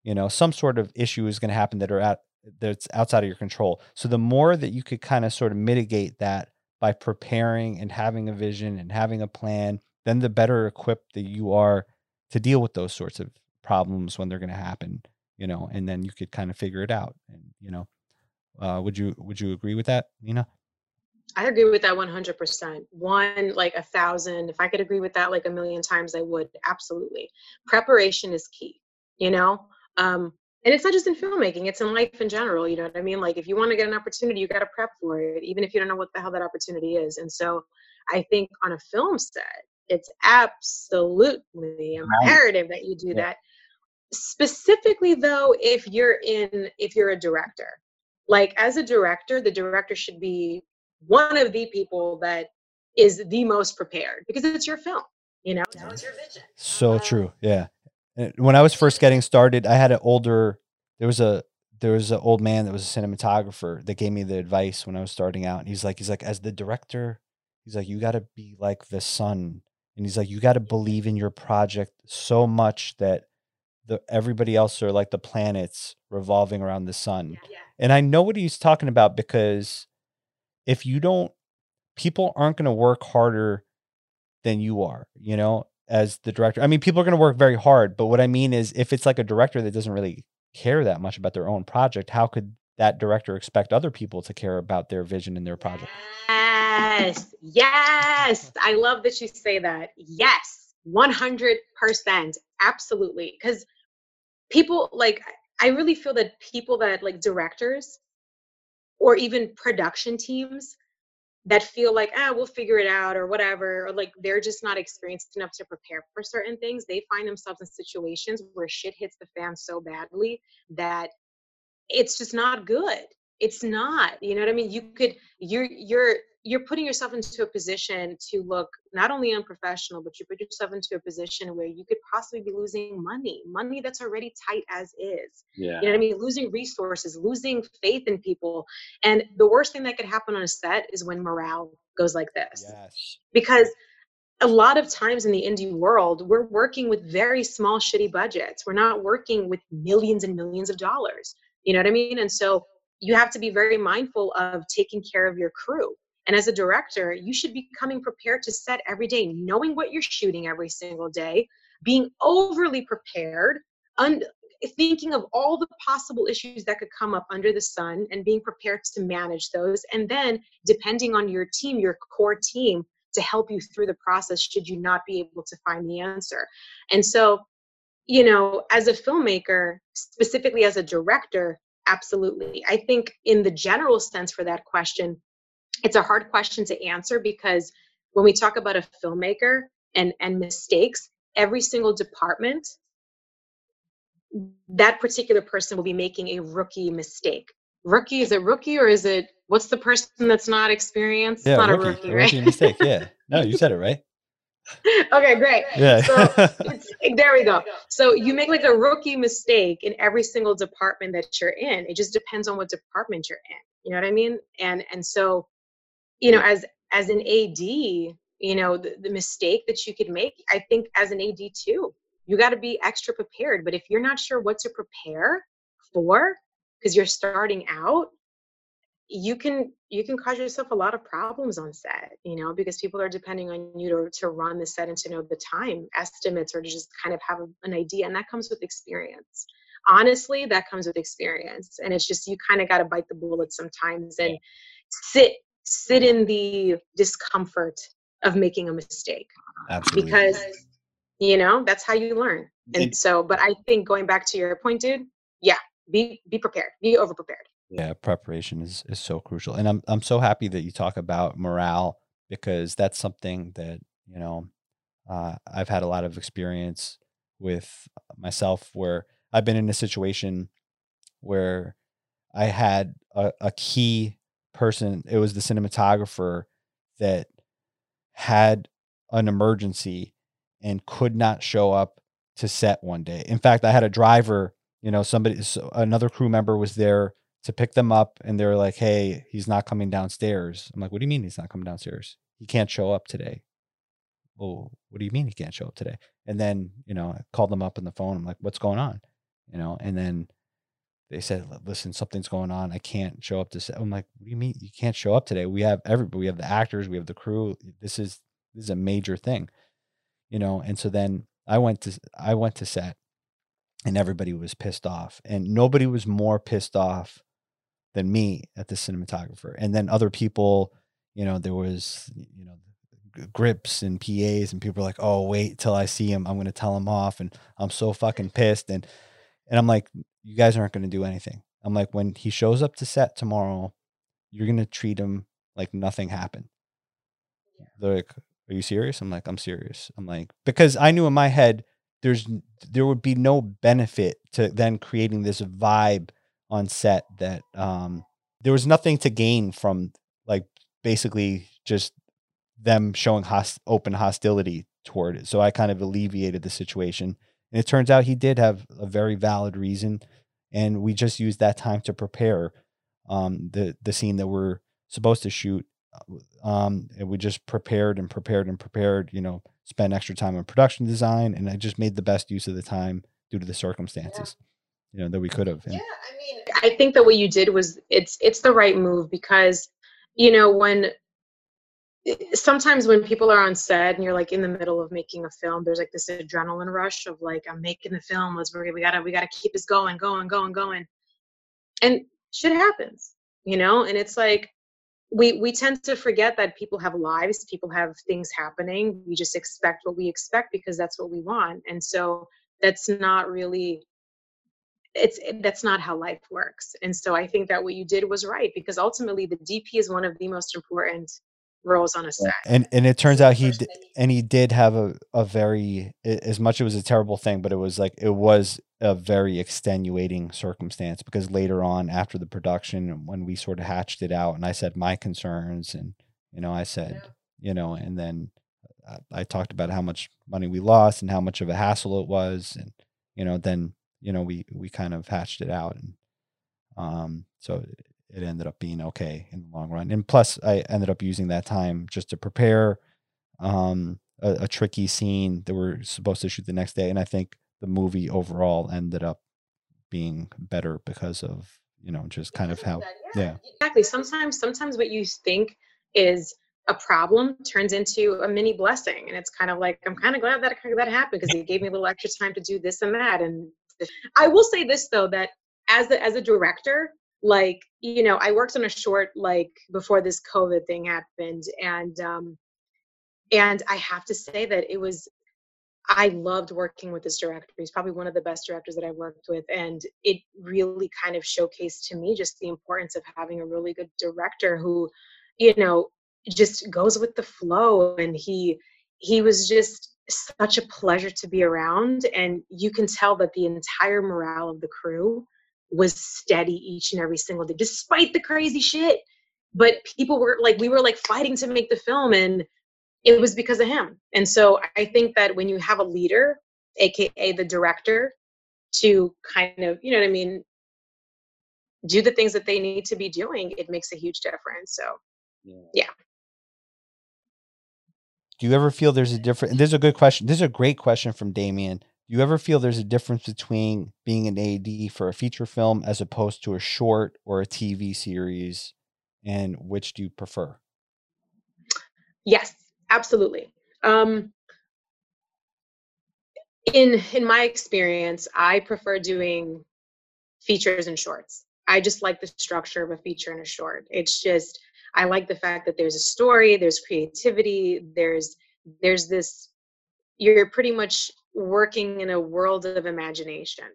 You know, some sort of issue is going to happen that are at that's outside of your control. So the more that you could kind of sort of mitigate that by preparing and having a vision and having a plan, then the better equipped that you are to deal with those sorts of problems when they're going to happen, you know, and then you could kind of figure it out. And, you know, uh, would you, would you agree with that, Nina? I agree with that 100%. One, like a thousand. If I could agree with that like a million times, I would. Absolutely. Preparation is key, you know? Um, and it's not just in filmmaking, it's in life in general. You know what I mean? Like, if you want to get an opportunity, you got to prep for it, even if you don't know what the hell that opportunity is. And so I think on a film set, it's absolutely imperative that you do yeah. that. Specifically, though, if you're in, if you're a director, like as a director, the director should be one of the people that is the most prepared because it's your film. You know, it's your vision. So um, true. Yeah. When I was first getting started, I had an older. There was a there was an old man that was a cinematographer that gave me the advice when I was starting out. And he's like, he's like, as the director, he's like, you got to be like the sun, and he's like, you got to believe in your project so much that the everybody else are like the planets revolving around the sun. Yeah, yeah. And I know what he's talking about because if you don't, people aren't going to work harder than you are, you know, as the director. I mean, people are going to work very hard, but what I mean is if it's like a director that doesn't really care that much about their own project, how could that director expect other people to care about their vision and their project? Yes. Yes. I love that you say that. Yes. 100%. Absolutely. Cuz people like I really feel that people that like directors or even production teams that feel like ah we'll figure it out or whatever or like they're just not experienced enough to prepare for certain things they find themselves in situations where shit hits the fan so badly that it's just not good. It's not you know what i mean? You could you're you're you're putting yourself into a position to look not only unprofessional, but you put yourself into a position where you could possibly be losing money, money that's already tight as is. Yeah. You know what I mean? Losing resources, losing faith in people. And the worst thing that could happen on a set is when morale goes like this. Yes. Because a lot of times in the indie world, we're working with very small, shitty budgets. We're not working with millions and millions of dollars. You know what I mean? And so you have to be very mindful of taking care of your crew and as a director, you should be coming prepared to set every day, knowing what you're shooting every single day, being overly prepared, un- thinking of all the possible issues that could come up under the sun and being prepared to manage those. And then, depending on your team, your core team, to help you through the process should you not be able to find the answer. And so, you know, as a filmmaker, specifically as a director, absolutely. I think, in the general sense for that question, it's a hard question to answer because when we talk about a filmmaker and and mistakes every single department that particular person will be making a rookie mistake. Rookie is it rookie or is it what's the person that's not experienced? Yeah, not rookie, a rookie, right? rookie mistake yeah. No you said it right. Okay great. Yeah. So there we go. So you make like a rookie mistake in every single department that you're in. It just depends on what department you're in you know what i mean? And and so you know as as an ad you know the, the mistake that you could make i think as an ad too you got to be extra prepared but if you're not sure what to prepare for because you're starting out you can you can cause yourself a lot of problems on set you know because people are depending on you to, to run the set and to know the time estimates or to just kind of have an idea and that comes with experience. Honestly that comes with experience and it's just you kind of got to bite the bullet sometimes and sit sit in the discomfort of making a mistake. Absolutely. Because you know, that's how you learn. And it, so, but I think going back to your point, dude, yeah, be be prepared. Be over prepared. Yeah, preparation is is so crucial. And I'm I'm so happy that you talk about morale because that's something that, you know, uh, I've had a lot of experience with myself where I've been in a situation where I had a, a key person, it was the cinematographer that had an emergency and could not show up to set one day. In fact, I had a driver, you know, somebody, so another crew member was there to pick them up and they were like, Hey, he's not coming downstairs. I'm like, What do you mean he's not coming downstairs? He can't show up today. Oh, what do you mean he can't show up today? And then, you know, I called them up on the phone. I'm like, What's going on? You know, and then they said, "Listen, something's going on. I can't show up to set." I'm like, "What do you mean you can't show up today? We have everybody. We have the actors. We have the crew. This is this is a major thing, you know." And so then I went to I went to set, and everybody was pissed off, and nobody was more pissed off than me at the cinematographer. And then other people, you know, there was, you know, grips and PAs and people are like, "Oh, wait till I see him. I'm going to tell him off." And I'm so fucking pissed and and I'm like, "You guys aren't going to do anything." I'm like, "When he shows up to set tomorrow, you're going to treat him like nothing happened." They're like, "Are you serious?" I'm like, "I'm serious." I'm like, because I knew in my head there's there would be no benefit to then creating this vibe on set that um there was nothing to gain from like basically just them showing host- open hostility toward it. So I kind of alleviated the situation. And it turns out he did have a very valid reason. And we just used that time to prepare um, the, the scene that we're supposed to shoot. Um, and we just prepared and prepared and prepared, you know, spent extra time on production design. And I just made the best use of the time due to the circumstances, you know, that we could have. Yeah, I mean, I think that what you did was it's it's the right move because you know when sometimes when people are on set and you're like in the middle of making a film there's like this adrenaline rush of like i'm making the film let's we gotta we gotta keep this going going going going. And shit happens you know? And it's like we we tend to forget that people have lives people have things happening. We just expect what we expect because that's what we want. And so that's not really it's that's not how life works. And so i think that what you did was right because ultimately the dp is one of the most important roles on a set and and it turns out he and he did have a, a very as much it was a terrible thing but it was like it was a very extenuating circumstance because later on after the production when we sort of hatched it out and i said my concerns and you know i said you know and then uh, i talked about how much money we lost and how much of a hassle it was and you know then you know we we kind of hatched it out and um so it ended up being okay in the long run. And plus i ended up using that time just to prepare um a, a tricky scene that we're supposed to shoot the next day. And i think the movie overall ended up being better because of you know just kind of how that, yeah. exactly. Sometimes sometimes what you think is a problem turns into a mini blessing. And it's kind of like i'm kind of glad that that happened because it gave me a little extra time to do this and that. And i will say this though that as a, as a director like you know i worked on a short like before this covid thing happened and um and i have to say that it was i loved working with this director he's probably one of the best directors that i've worked with and it really kind of showcased to me just the importance of having a really good director who you know just goes with the flow and he he was just such a pleasure to be around and you can tell that the entire morale of the crew was steady each and every single day despite the crazy shit. But people were like we were like fighting to make the film and it was because of him. And so i think that when you have a leader aka the director to kind of you know what i mean do the things that they need to be doing it makes a huge difference. So yeah. do you ever feel there's a different there's a good question this is a great question from damien do you ever feel there's a difference between being an ad for a feature film as opposed to a short or a tv series and which do you prefer Yes, absolutely. Um, in in my experience, I prefer doing features and shorts. I just like the structure of a feature and a short. It's just I like the fact that there's a story, there's creativity, there's there's this you're pretty much working in a world of imagination.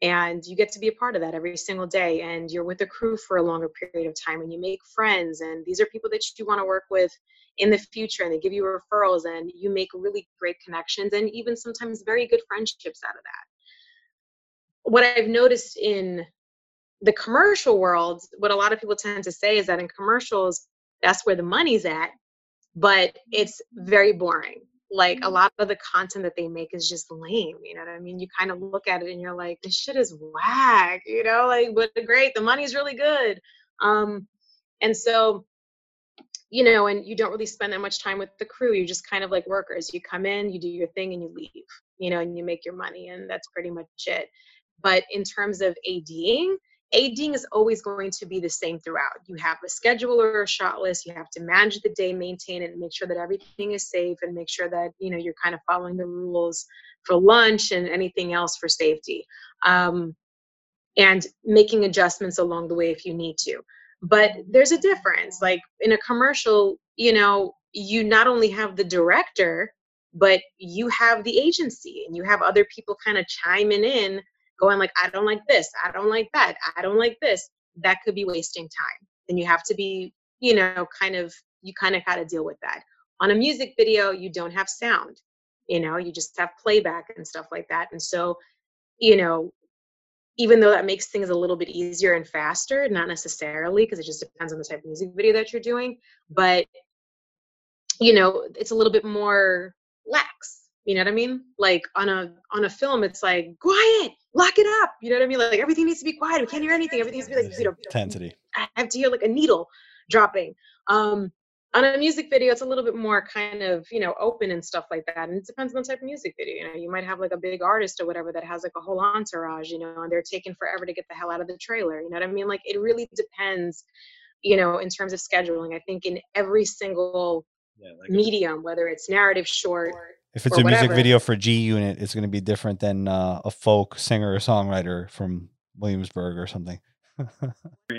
And you get to be a part of that every single day. And you're with the crew for a longer period of time and you make friends. And these are people that you want to work with in the future and they give you referrals and you make really great connections and even sometimes very good friendships out of that. What I've noticed in the commercial world, what a lot of people tend to say is that in commercials, that's where the money's at, but mm-hmm. it's very boring. Like a lot of the content that they make is just lame. You know what I mean? You kind of look at it and you're like, this shit is whack, you know, like, but great, the money's really good. Um, and so you know, and you don't really spend that much time with the crew. You're just kind of like workers. You come in, you do your thing, and you leave, you know, and you make your money, and that's pretty much it. But in terms of ADing, ADing is always going to be the same throughout. You have a schedule or a shot list. You have to manage the day, maintain it, and make sure that everything is safe, and make sure that you know you're kind of following the rules for lunch and anything else for safety, um, and making adjustments along the way if you need to but there's a difference like in a commercial you know you not only have the director but you have the agency and you have other people kind of chiming in going like i don't like this i don't like that i don't like this that could be wasting time and you have to be you know kind of you kind of got to deal with that on a music video you don't have sound you know you just have playback and stuff like that and so you know even though that makes things a little bit easier and faster, not necessarily because it just depends on the type of music video that you're doing, but you know, it's a little bit more lax. You know what I mean? Like on a on a film, it's like quiet, lock it up. You know what I mean? Like everything needs to be quiet. We can't hear anything. Everything needs to be like you know intensity. I have to hear like a needle dropping. Um, on a music video it's a little bit more kind of you know open and stuff like that and it depends on the type of music video you know you might have like a big artist or whatever that has like a whole entourage you know and they're taking forever to get the hell out of the trailer you know what i mean like it really depends you know in terms of scheduling i think in every single yeah, like medium whether it's narrative short if it's a whatever. music video for g unit it's going to be different than uh, a folk singer or songwriter from williamsburg or something.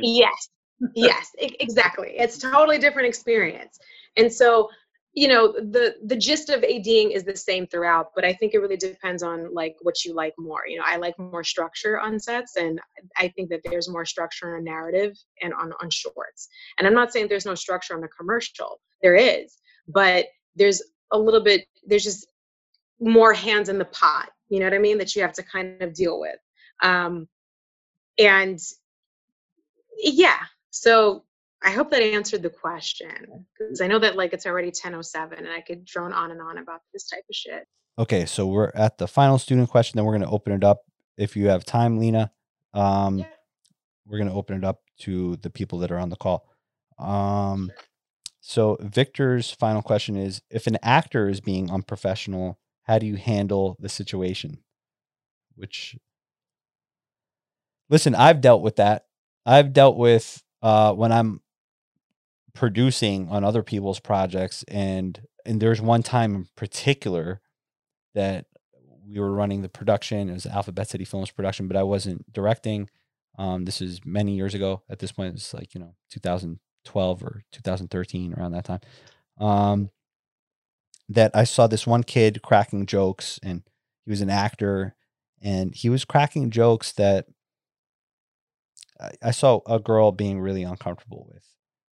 Yes. Yes exactly. It's totally different experience. And so you know the the gist of ading is the same throughout but i think it really depends on like what you like more. You know i like more structure on sets and i think that there's more structure on narrative and on on shorts. And i'm not saying there's no structure on a commercial. There is but there's a little bit there's just more hands in the pot you know what i mean that you have to kind of deal with um and yeah so I hope that answered the question because I know that like it's already 10:07 and I could drone on and on about this type of shit. Okay, so we're at the final student question. Then we're going to open it up if you have time, Lina. Um, yeah. We're going to open it up to the people that are on the call. Um, so Victor's final question is: If an actor is being unprofessional, how do you handle the situation? Which, listen, I've dealt with that. I've dealt with uh, when I'm producing on other people's projects and and there's one time in particular that we were running the production it was alphabet city films production but i wasn't directing um, this is many years ago at this point it's like you know 2012 or 2013 around that time um, that i saw this one kid cracking jokes and he was an actor and he was cracking jokes that I saw a girl being really uncomfortable with,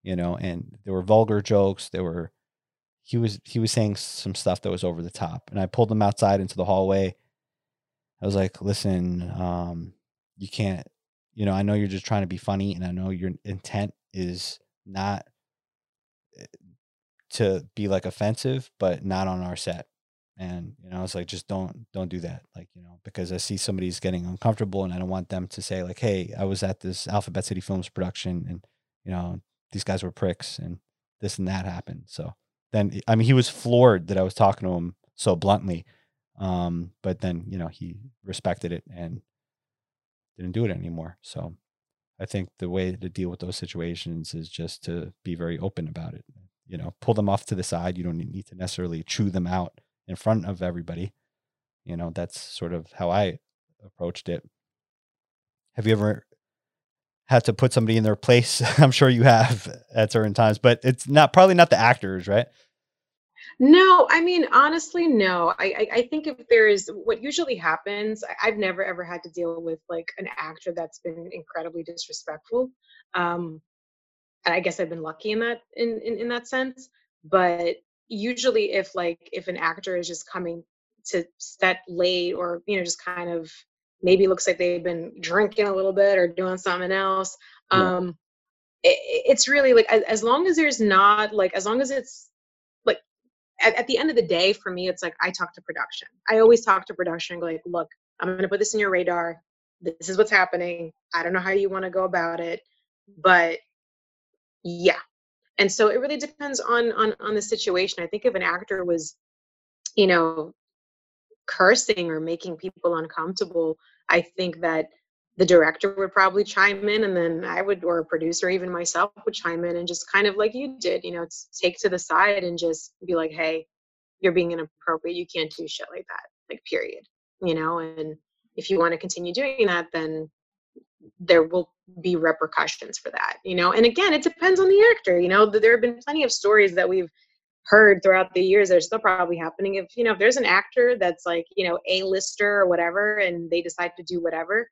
you know, and there were vulgar jokes. There were, he was he was saying some stuff that was over the top, and I pulled him outside into the hallway. I was like, "Listen, um, you can't, you know, I know you're just trying to be funny, and I know your intent is not eh, to be like offensive, but not on our set. And you know it's like just don't don't do that like you know because i see somebody's getting uncomfortable and i don't want them to say like hey i was at this alphabet city films production and you know these guys were pricks and this and that happened. So then i mean he was floored that i was talking to him so bluntly um but then you know he respected it and didn't do it anymore so i think the way to deal with those situations is just to be very open about it you know pull them off to the side you don't need to necessarily chew them out in front of everybody. You know, that's sort of how I approached it. Have you ever had to put somebody in their place? I'm sure you have at certain times, but it's not probably not the actors, right? No, I mean honestly, no. I, I, I think if there is what usually happens, I, have never ever had to deal with like an actor that's been incredibly disrespectful. Um, and I guess I've been lucky in that in, in, in that sense. But usually if like if an actor is just coming to set late or you know just kind of maybe looks like they've been drinking a little bit or doing something else yeah. um it, it's really like as, as, long as there's not like as long as it's at, at, the end of the day for me it's like i talk to production. I always talk to production and go like look i'm going to put this in your radar. This is what's happening. I don't know how you want to go about it but yeah. And so it really depends on on on the situation. I think if an actor was you know cursing or making people uncomfortable i think that the director would probably chime in and then i would or a producer even myself would chime in and just kind of like you did you know take to the side and just be like hey you're being inappropriate. You can't do shit like that like period you know? And if you want to continue doing that then there will be repercussions for that you know? And again it depends on the actor you know? There have been plenty of stories that we've heard throughout the years they're still probably happening. If you know if there's an actor that's like you know a lister or whatever and they decide to do whatever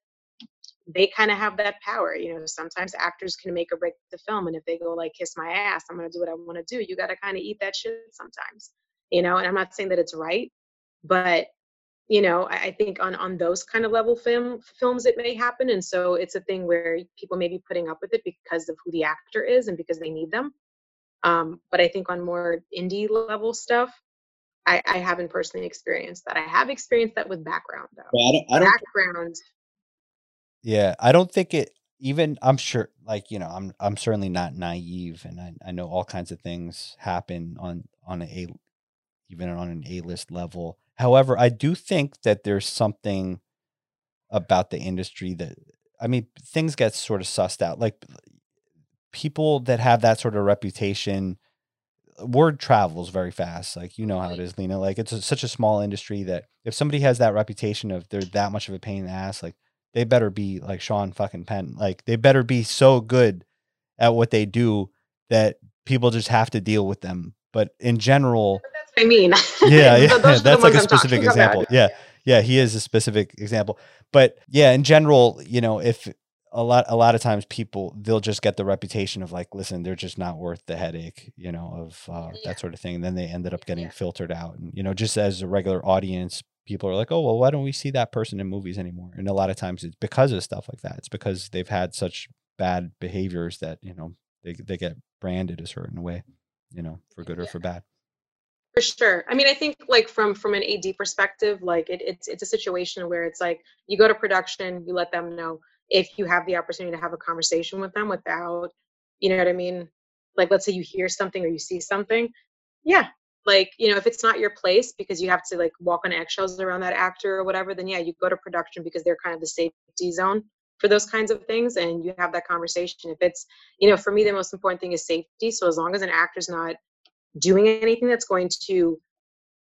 they kind of have that power you know sometimes actors can make or break the film and if they go like kiss my ass i'm going to do what i want to do you got to kind of eat that shit sometimes you know and i'm not saying that it's right but you know I, I think on on those kind of level film films it may happen and so it's a thing where people may be putting up with it because of who the actor is and because they need them um, but I think on more indie level stuff, I, I haven't personally experienced that. I have experienced that with background though. Well, I don't, I don't background. Yeah, I don't think it even I'm sure like, you know, I'm I'm certainly not naive and I, I know all kinds of things happen on on a even on an A-list level. However, I do think that there's something about the industry that I mean, things get sort of sussed out. Like people that have that sort of reputation, word travels very fast. Like you know how it is, Lina. Like it's a, such a small industry that if somebody has that reputation of they're that much of a pain in the ass, like they better be like Sean fucking Penn. Like they better be so good at what they do that people just have to deal with them. But in general, that's what I mean. Yeah, yeah, that's like a specific example. Yeah, yeah, he is a specific example. But yeah, in general, you know, if a lot a lot of times people they'll just get the reputation of like listen they're just not worth the headache you know of uh, yeah. that sort of thing and then they ended up getting yeah. filtered out and you know just as a regular audience people are like oh well why don't we see that person in movies anymore? And a lot of times it's because of stuff like that. It's because they've had such bad behaviors that you know they, they get branded a certain way you know for good or for bad. For sure. I mean i think like from from an ad perspective like it, it's it's a situation where it's like you go to production you let them know if you have the opportunity to have a conversation with them without you know what i mean? Like let's say you hear something or you see something. Yeah like you know if it's not your place because you have to like walk on eggshells around that actor or whatever then yeah you go to production because they're kind of the safety zone for those kinds of things and you have that conversation. If it's you know for me the most important thing is safety. So as long as an actor's not doing anything that's going to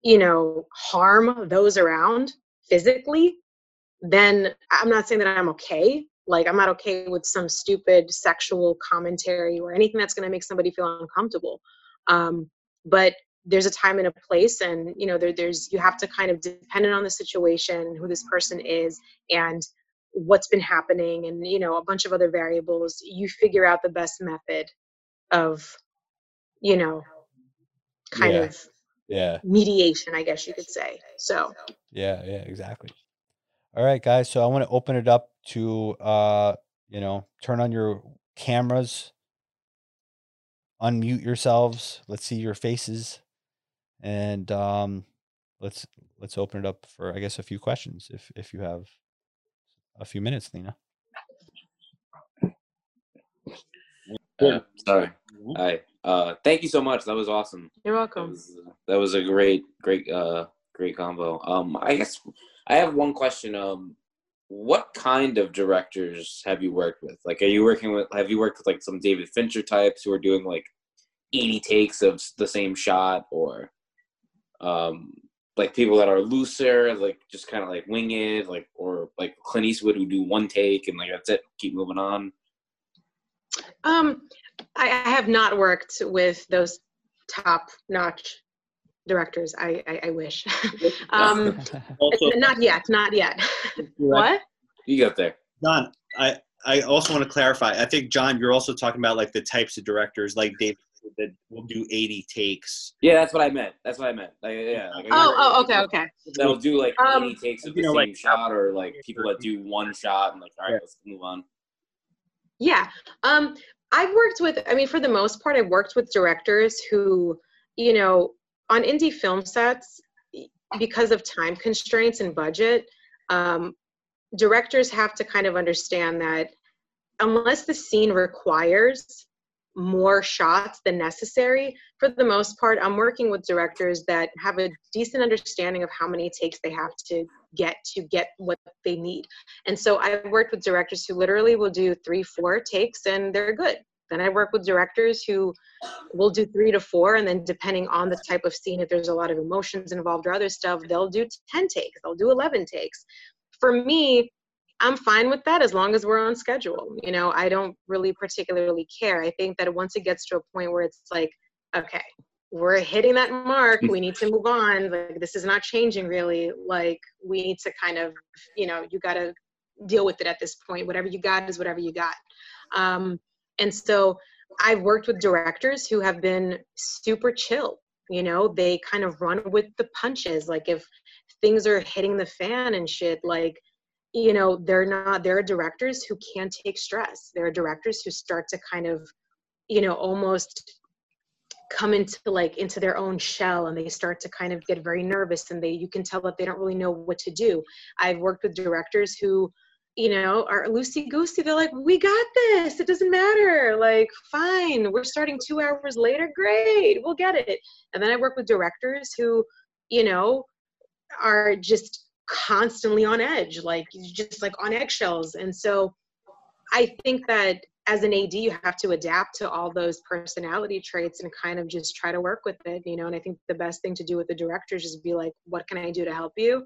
you know harm those around physically then i'm not saying that i'm okay. Like, I'm not okay with some stupid sexual commentary or anything that's going to make somebody feel uncomfortable. Um, but there's a time and a place, and you know, there, there's you have to kind of dependent on the situation, who this person is, and what's been happening, and you know, a bunch of other variables. You figure out the best method of, you know, kind yeah. of yeah mediation, I guess you could say. So yeah, yeah, exactly. All right, guys. So I want to open it up to uh, you know, turn on your cameras, unmute yourselves. Let's see your faces, and um, let's let's open it up for I guess a few questions if if you have a few minutes, Lina. Uh, sorry. Hi. Uh, thank you so much. That was awesome. You're welcome. That was, that was a great, great, uh, great combo. Um, I guess I have one question. Um, what kind of directors have you worked with? Like, are you working with? Have you worked with like some David Fincher types who are doing like eighty takes of the same shot, or um, like people that are looser, like just kind of like wing it, like or like Clint Eastwood who do one take and like that's it, keep moving on. Um, I, I have not worked with those top notch directors. I I, I wish. um, also, not yet. Not yet. what? You got there, John. I I also want to clarify. I think John, you're also talking about like the types of directors, like David that will do 80 takes. Yeah, that's what I meant. That's what I meant. Like, yeah. Like, oh, oh, okay, okay. That'll do like um, 80 takes of the know, same like, shot, or like people that do one shot and like, all right, yeah. let's move on. Yeah. Um, I've worked with. I mean, for the most part, I've worked with directors who, you know, on indie film sets, because of time constraints and budget, um, directors have to kind of understand that unless the scene requires more shots than necessary, for the most part, I'm working with directors that have a decent understanding of how many takes they have to get to get what they need. And so I've worked with directors who literally will do three, four takes and they're good. Then I work with directors who will do three to four, and then depending on the type of scene, if there's a lot of emotions involved or other stuff, they'll do 10 takes, they'll do 11 takes. For me, I'm fine with that as long as we're on schedule. You know, I don't really particularly care. I think that once it gets to a point where it's like, okay, we're hitting that mark, we need to move on. Like this is not changing really. Like we need to kind of, you know, you got to deal with it at this point. Whatever you got is whatever you got. Um, and so I've worked with directors who have been super chill. You know, they kind of run with the punches. Like if things are hitting the fan and shit, like you know they're not there are directors who can't take stress. There are directors who start to kind of you know almost come into like into their own shell and they start to kind of get very nervous and they you can tell that they don't really know what to do. I've worked with directors who you know are loosey goosey they're like we got this. It doesn't matter. Like fine. We're starting two hours later. Great. We'll get it. And then i work with directors who you know are just constantly on edge, like just like on eggshells. And so I think that as an AD, you have to adapt to all those personality traits and kind of just try to work with it, you know. And I think the best thing to do with the directors is be like, what can I do to help you?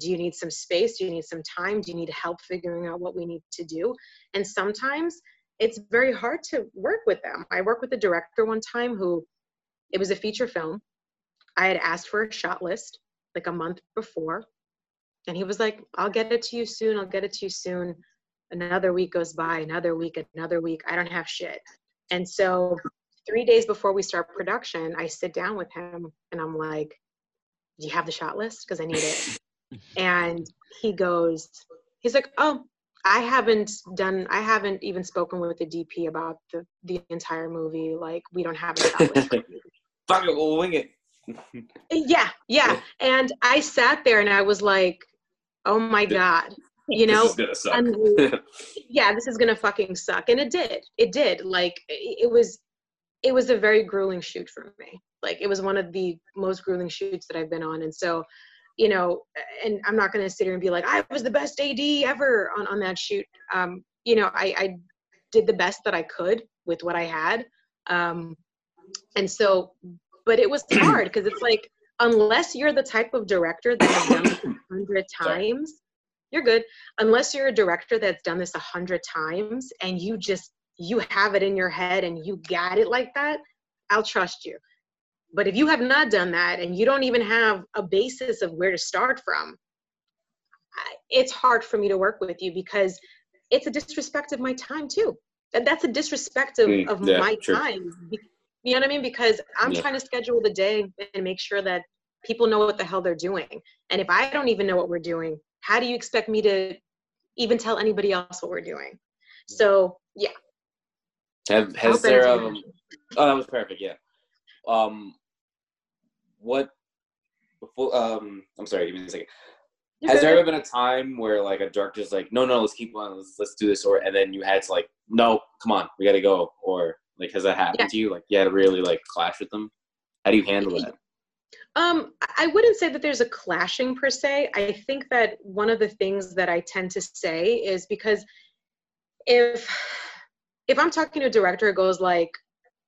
Do you need some space? Do you need some time? Do you need help figuring out what we need to do? And sometimes it's very hard to work with them. I worked with a director one time who it was a feature film. I had asked for a shot list like a month before. And he was like, I'll get it to you soon. I'll get it to you soon. Another week goes by, another week, another week. I don't have shit. And so, three days before we start production, I sit down with him and I'm like, Do you have the shot list? Because I need it. and he goes, He's like, Oh, I haven't done, I haven't even spoken with the DP about the, the entire movie. Like, we don't have a shot list. Fuck it, we'll wing it. yeah, yeah. And I sat there and I was like, oh my god. You know this yeah this is gonna fucking suck. And it did. It did. Like it was it was a very grueling shoot for me. Like it was one of the most grueling shoots that i've been on. And so you know and i'm not gonna sit here and be like i was the best ad ever on, on that shoot. Um you know I, I did the best that i could with what i had. Um and so but it was hard because it's like unless you're the type of director that has done this a hundred times, you're good. Unless you're a director that's done this a hundred times and you just you have it in your head and you got it like that, I'll trust you. But if you have not done that and you don't even have a basis of where to start from, it's hard for me to work with you because it's a disrespect of my time too. And that's a disrespect of, mm, of yeah, my true. time you know what I mean? Because I'm yeah. trying to schedule the day and make sure that people know what the hell they're doing. And if I don't even know what we're doing, how do you expect me to even tell anybody else what we're doing? So yeah. Have has there um oh that was perfect, yeah. Um what before um I'm sorry, give me a second. Has there ever been a time where like a director's like, no, no, let's keep on, let's let's do this, or and then you had to like, no, come on, we got to go, or like, has that happened yeah. to you? Like, you had to really like clash with them. How do you handle that? Um, I wouldn't say that there's a clashing per se. I think that one of the things that I tend to say is because if if I'm talking to a director who goes like,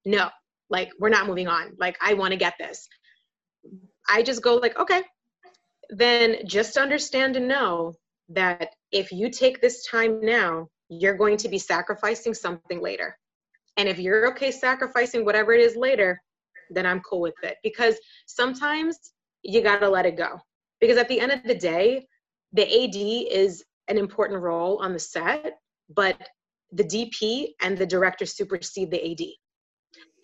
no, like we're not moving on, like I want to get this, I just go like, okay, then just understand and know that if you take this time now, you're going to be sacrificing something later. And if you're okay sacrificing whatever it is later, then I'm cool with it. Because sometimes you got to let it go. Because at the end of the day, the AD is an important role on the set, but the DP and the director supersede the AD.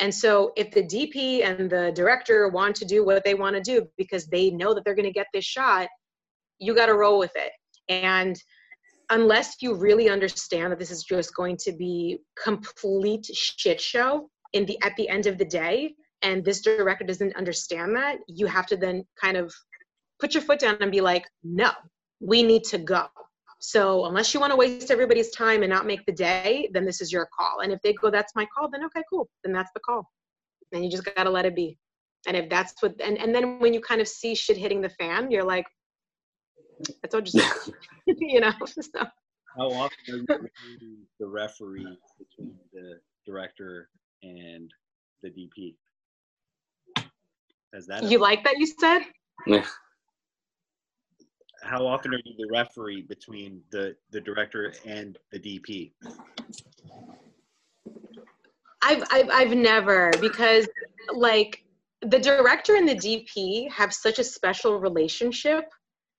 And so if the DP and the director want to do what they want to do because they know that they're going to get this shot, you got to roll with it. And unless you really understand that this is just going to be complete shit show in the at the end of the day and this director doesn't understand that you have to then kind of put your foot down and be like no we need to go. So unless you want to waste everybody's time and not make the day then this is your call. And if they go that's my call then okay cool then that's the call. And you just got to let it be. And if that's what and, and then when you kind of see shit hitting the fan you're like I told you so. you know. So. How often are you the referee between the director and the DP? Has that you like that you said? Yeah. how often are you the referee between the the director and the DP? I've, I've I've never because like the director and the DP have such a special relationship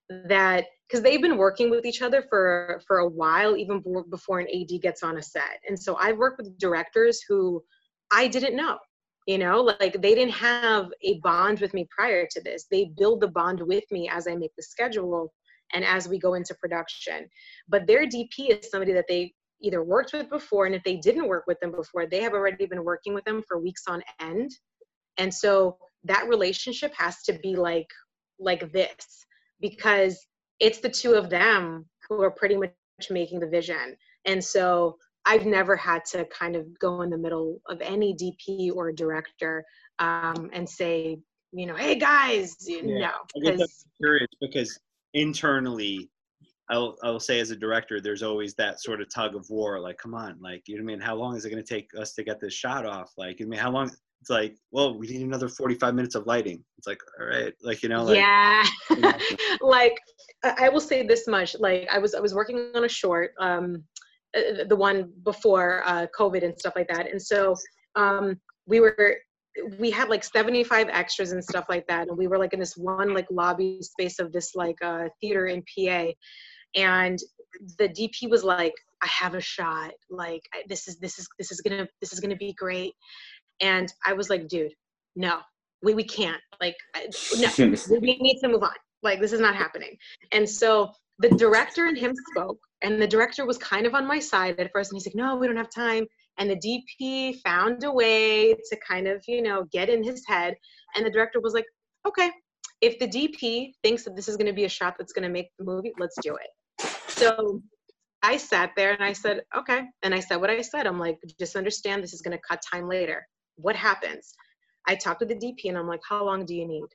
that because they've been working with each other for for a while even before an AD gets on a set. And so I've worked with directors who I didn't know. You know, like they didn't have a bond with me prior to this. They build the bond with me as I make the schedule and as we go into production. But their DP is somebody that they either worked with before and if they didn't work with them before they have already been working with them for weeks on end and so that relationship has to be like like this because it's the two of them who are pretty much making the vision and so i've never had to kind of go in the middle of any dp or director um, and say you know hey guys Yeah. no I guess I'm curious because internally, I'll I'll say as a director, there's always that sort of tug of war. Like, come on, like you know what I mean? How long is it going to take us to get this shot off? Like, I mean, how long? It's like, well, we need another 45 minutes of lighting. It's like, all right, like you know, like yeah know. like I I will say this much like i was i was working on a short um uh, the one before uh covid and stuff like that and so um we were we had like 75 extras and stuff like that and we were like in this one like lobby space of this like uh theater in pa and the dp was like i have a shot like I- this is this is this is gonna this is gonna be great and i was like dude no we, we can't like no we we need to move on. Like this is not happening. And so the director and him spoke, and the director was kind of on my side at first, and he's like, "No, we don't have time." And the DP found a way to kind of, you know, get in his head, and the director was like, "Okay, if the DP thinks that this is going to be a shot that's going to make the movie, let's do it." So I sat there and I said, "Okay," and I said what I said. I'm like, "Just understand, this is going to cut time later. What happens?" I talked to the DP and I'm like, how long do you need?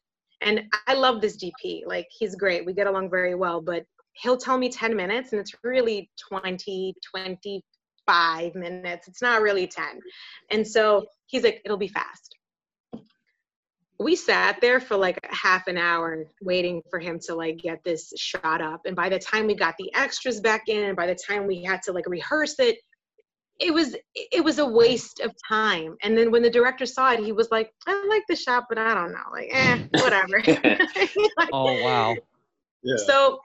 And I love this DP. Like, he's great. We get along very well, but he'll tell me 10 minutes and it's really 20, 25 minutes. It's not really 10. And so he's like, it'll be fast. We sat there for like half an hour waiting for him to like get this shot up. And by the time we got the extras back in, and by the time we had to like rehearse it, it was it was a waste of time. And then when the director saw it, he was like, "I like the shot, but I don't know, like, eh, whatever." Like, Oh wow. yeah. so,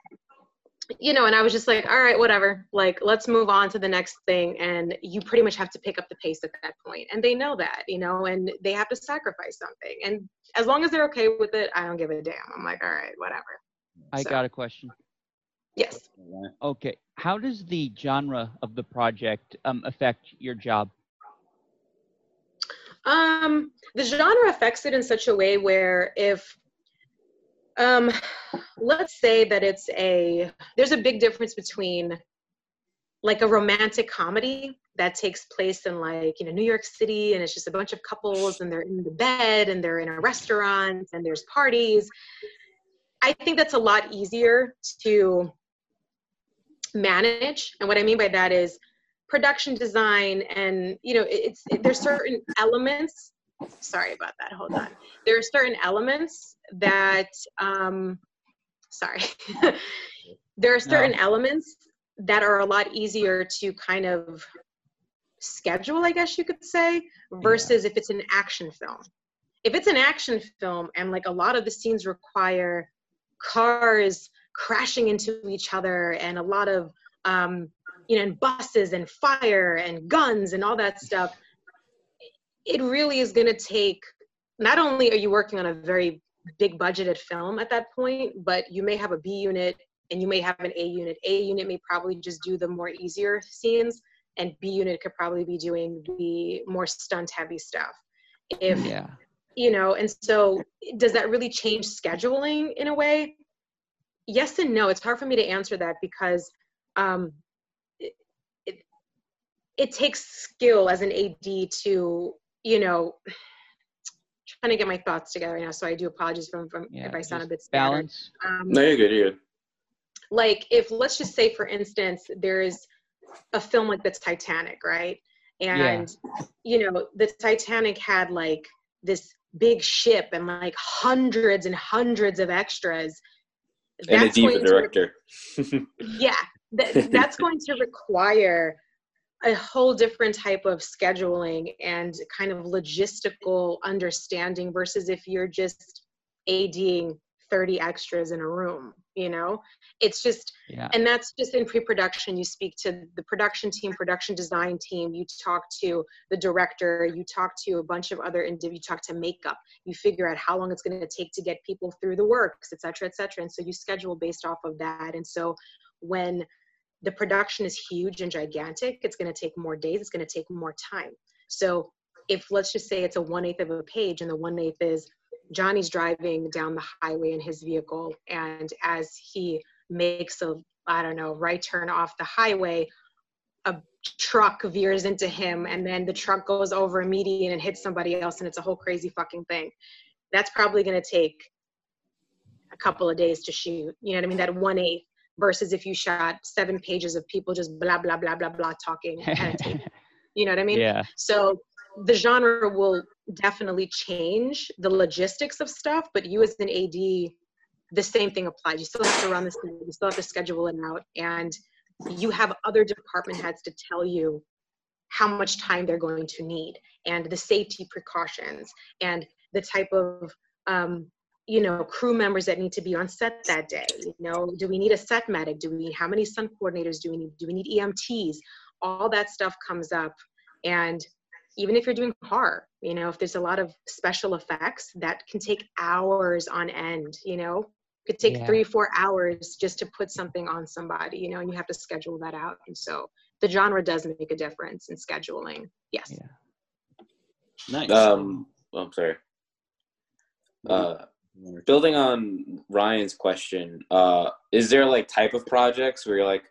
you know, and I was just like, "All right, whatever. Like, let's move on to the next thing." And you pretty much have to pick up the pace at that point, and they know that, you know, and they have to sacrifice something. And as long as they're okay with it, I don't give a damn. I'm like, "All right, whatever." I So- got a question. Yes. Okay. How does the genre of the project um, affect your job? Um, the genre affects it in such a way where if, um, let's say that it's a, there's a big difference between like a romantic comedy that takes place in like, you know, New York City and it's just a bunch of couples and they're in the bed and they're in a restaurant and there's parties. I think that's a lot easier to manage. And what I mean by that is production design and you know it's it, there's certain elements sorry about that hold on. There are certain elements that um sorry. There are certain elements that are a lot easier to kind of schedule i guess you could say versus if it's an action film. If it's an action film and like a lot of the scenes require cars crashing into each other and a lot of um, you know, and buses and fire and guns and all that stuff, it really is going to take. Not only are you working on a very big budgeted film at that point, but you may have a B unit and you may have an A unit. A unit may probably just do the more easier scenes, and B unit could probably be doing the more stunt heavy stuff. If Yeah. you know, and so does that really change scheduling in a way? Yes and no. It's hard for me to answer that because um, it, it, it takes skill as an AD to, you know, trying to get my thoughts together now. So I do apologize from, from Yeah. if I sound a bit scattered. balance. Um, No, you're good. You're good. like if let's just say for instance there's a film like the titanic right and you know the titanic had like this big ship and like hundreds and hundreds of extras And a diva to director. yeah that, that's going to require a whole different type of scheduling and kind of logistical understanding versus if you're just ading 30 extras in a room you know it's just Yeah. and that's just in pre-production you speak to the production team production design team you talk to the director you talk to a bunch of other indiv- you talk to makeup you figure out how long it's going to take to get people through the works et cetera et cetera and so you schedule based off of that and so when the production is huge and gigantic it's going to take more days it's going to take more time so if let's just say it's a one eighth of a page and the one eighth is johnny's driving down the highway in his vehicle and as he makes a i don't know right turn off the highway a truck veers into him and then the truck goes over a median and hits somebody else and it's a whole crazy fucking thing that's probably going to take a couple of days to shoot you know what i mean that one eighth versus if you shot seven pages of people just blah blah blah blah blah talking at a table. you know what i mean yeah. so the genre will definitely change the logistics of stuff, but you as an AD, the same thing applies. You still have to run scene, you still have to schedule it out, and you have other department heads to tell you how much time they're going to need and the safety precautions and the type of um, you know crew members that need to be on set that day you know do we need a set medic? Do we need how many stunt coordinators do we need? Do we need emts all that stuff comes up and even if you're doing horror you know if there's a lot of special effects that can take hours on end you know could take Yeah. three four hours just to put something on somebody you know and you have to schedule that out and so the genre does make a difference in scheduling yes Yeah. Nice. Um, oh, I'm sorry. Uh, building on Ryan's question, uh, is there like type of projects where you're like,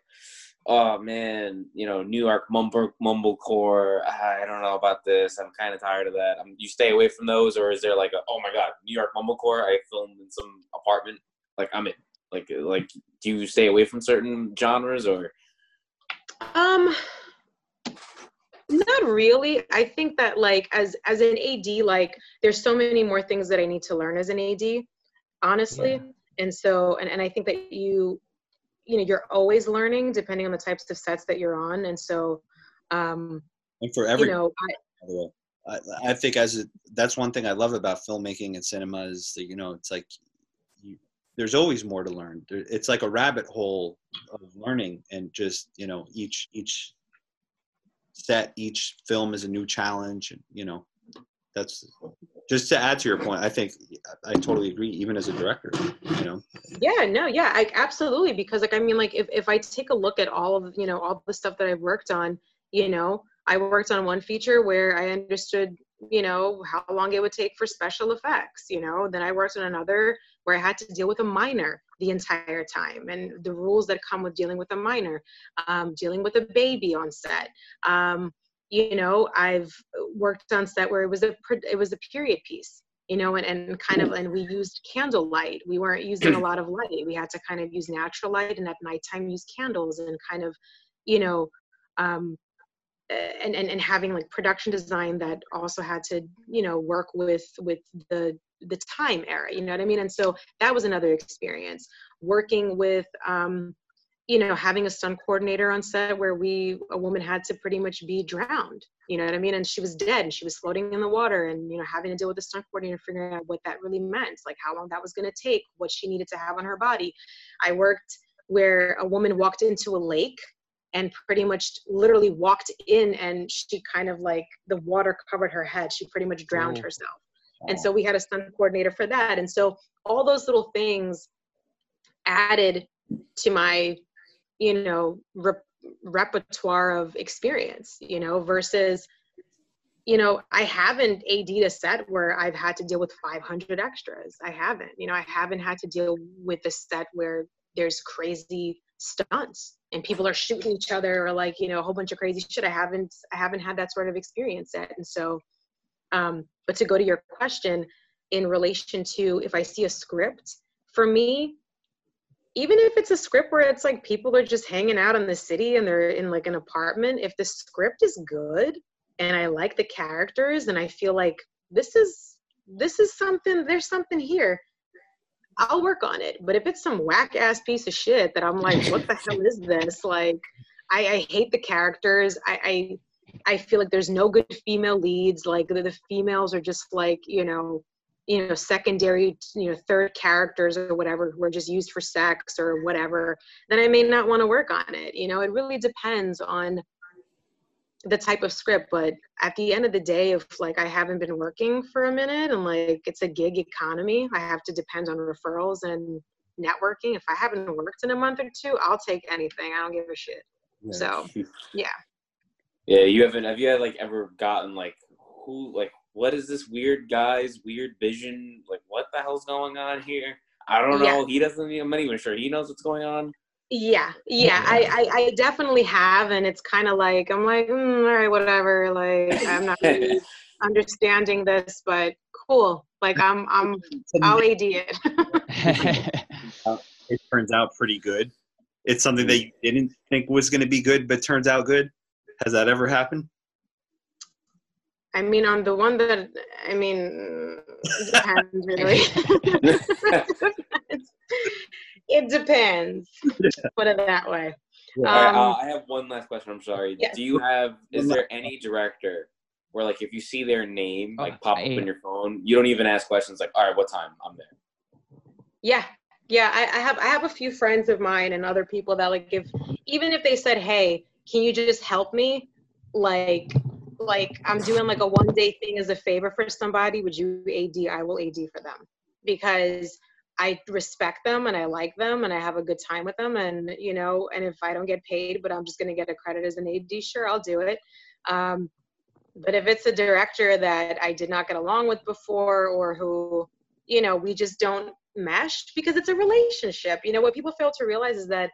oh man, you know, New York mumble mumblecore, I don't know about this. I'm kind of tired of that. Um, you stay away from those, or is there like a, oh my god, New York mumblecore? I filmed in some apartment, like I'm in. Like, like, do you stay away from certain genres, or Um, not really. I think that like as as an AD, like there's so many more things that I need to learn as an AD, honestly. And so, and and I think that you, you know, you're always learning depending on the types of sets that you're on. And so, um, and for every you know, I, by the way. I, I think as a, that's one thing I love about filmmaking and cinema is that you know it's like you, there's always more to learn. It's like a rabbit hole of learning, and just you know each each set, each film is a new challenge, and you know that's just to add to your point. I think I totally agree. Even as a director, you know, yeah no yeah I, absolutely because like i mean like if, if i take a look at all of you know all the stuff that i've worked on you know i worked on one feature where i understood you know how long it would take for special effects you know then i worked on another where i had to deal with a minor the entire time and the rules that come with dealing with a minor um, dealing with a baby on set um, you know i've worked on set where it was a it was a period piece you know and, and kind of and we used candlelight. We weren't using a lot of light. We had to kind of use natural light and at nighttime use candles and kind of you know um and, and and having like production design that also had to you know work with with the the time era you know what i mean? And so that was another experience. Working with um you know having a stunt coordinator on set where we a woman had to pretty much be drowned you know what i mean? And she was dead and she was floating in the water and you know having to deal with the stunt coordinator figuring out what that really meant like how long that was going to take what she needed to have on her body. I worked where a woman walked into a lake and pretty much literally walked in and she kind of like the water covered her head. She pretty much drowned Oh. herself. And so we had a stunt coordinator for that. And so all those little things added to my you know rep- repertoire of experience you know versus you know i haven't ad a set where i've had to deal with 500 extras. I haven't you know i haven't had to deal with a set where there's crazy stunts and people are shooting each other or like you know a whole bunch of crazy shit. I haven't i haven't had that sort of experience yet. And so um but to go to your question in relation to if i see a script for me even if it's a script where it's like people are just hanging out in the city and they're in like an apartment if the script is good and i like the characters and i feel like this is this is something there's something here I'll work on it. But if it's some whack ass piece of shit that I'm like, what the hell is this? Like, I, I hate the characters. I, I I feel like there's no good female leads. Like the, the females are just like you know, you know, secondary, you know, third characters or whatever who are just used for sex or whatever. Then I may not want to work on it. You know, it really depends on the type of script. But at the end of the day, if like I haven't been working for a minute and like it's a gig economy, I have to depend on referrals and networking. If I haven't worked in a month or two, I'll take anything. I don't give a shit. So yeah. Yeah, you haven't. Have you had like ever gotten like who like what is this weird guy's weird vision? Like what the hell's going on here? I don't know. Yeah. He doesn't. I'm not even sure he knows what's going on. Yeah, yeah, I, I, I definitely have, and it's kind of like I'm like, mm, all right, whatever. Like I'm not really understanding this, but cool. Like I'm, I'm, I'll AD it. it turns out pretty good. It's something that you didn't think was going to be good, but turns out good. Has that ever happened? I mean, on the one that I mean, it depends really. it depends. Put it that way. All right, Um, uh, I have one last question. I'm sorry. yes. Do you have? Is there any director where, like, if you see their name like Oh, pop up I- in your phone, you don't even ask questions like, "All right, what time? I'm there." Yeah, yeah. I, I have I have a few friends of mine and other people that like if even if they said, "Hey, can you just help me?" Like like I'm doing like a one day thing as a favor for somebody. Would you AD? I will AD for them because I respect them and I like them and I have a good time with them and you know and if I don't get paid but I'm just gonna get a credit as an AD, sure I'll do it. Um, but if it's a director that I did not get along with before or who you know we just don't mesh because it's a relationship. You know what people fail to realize is that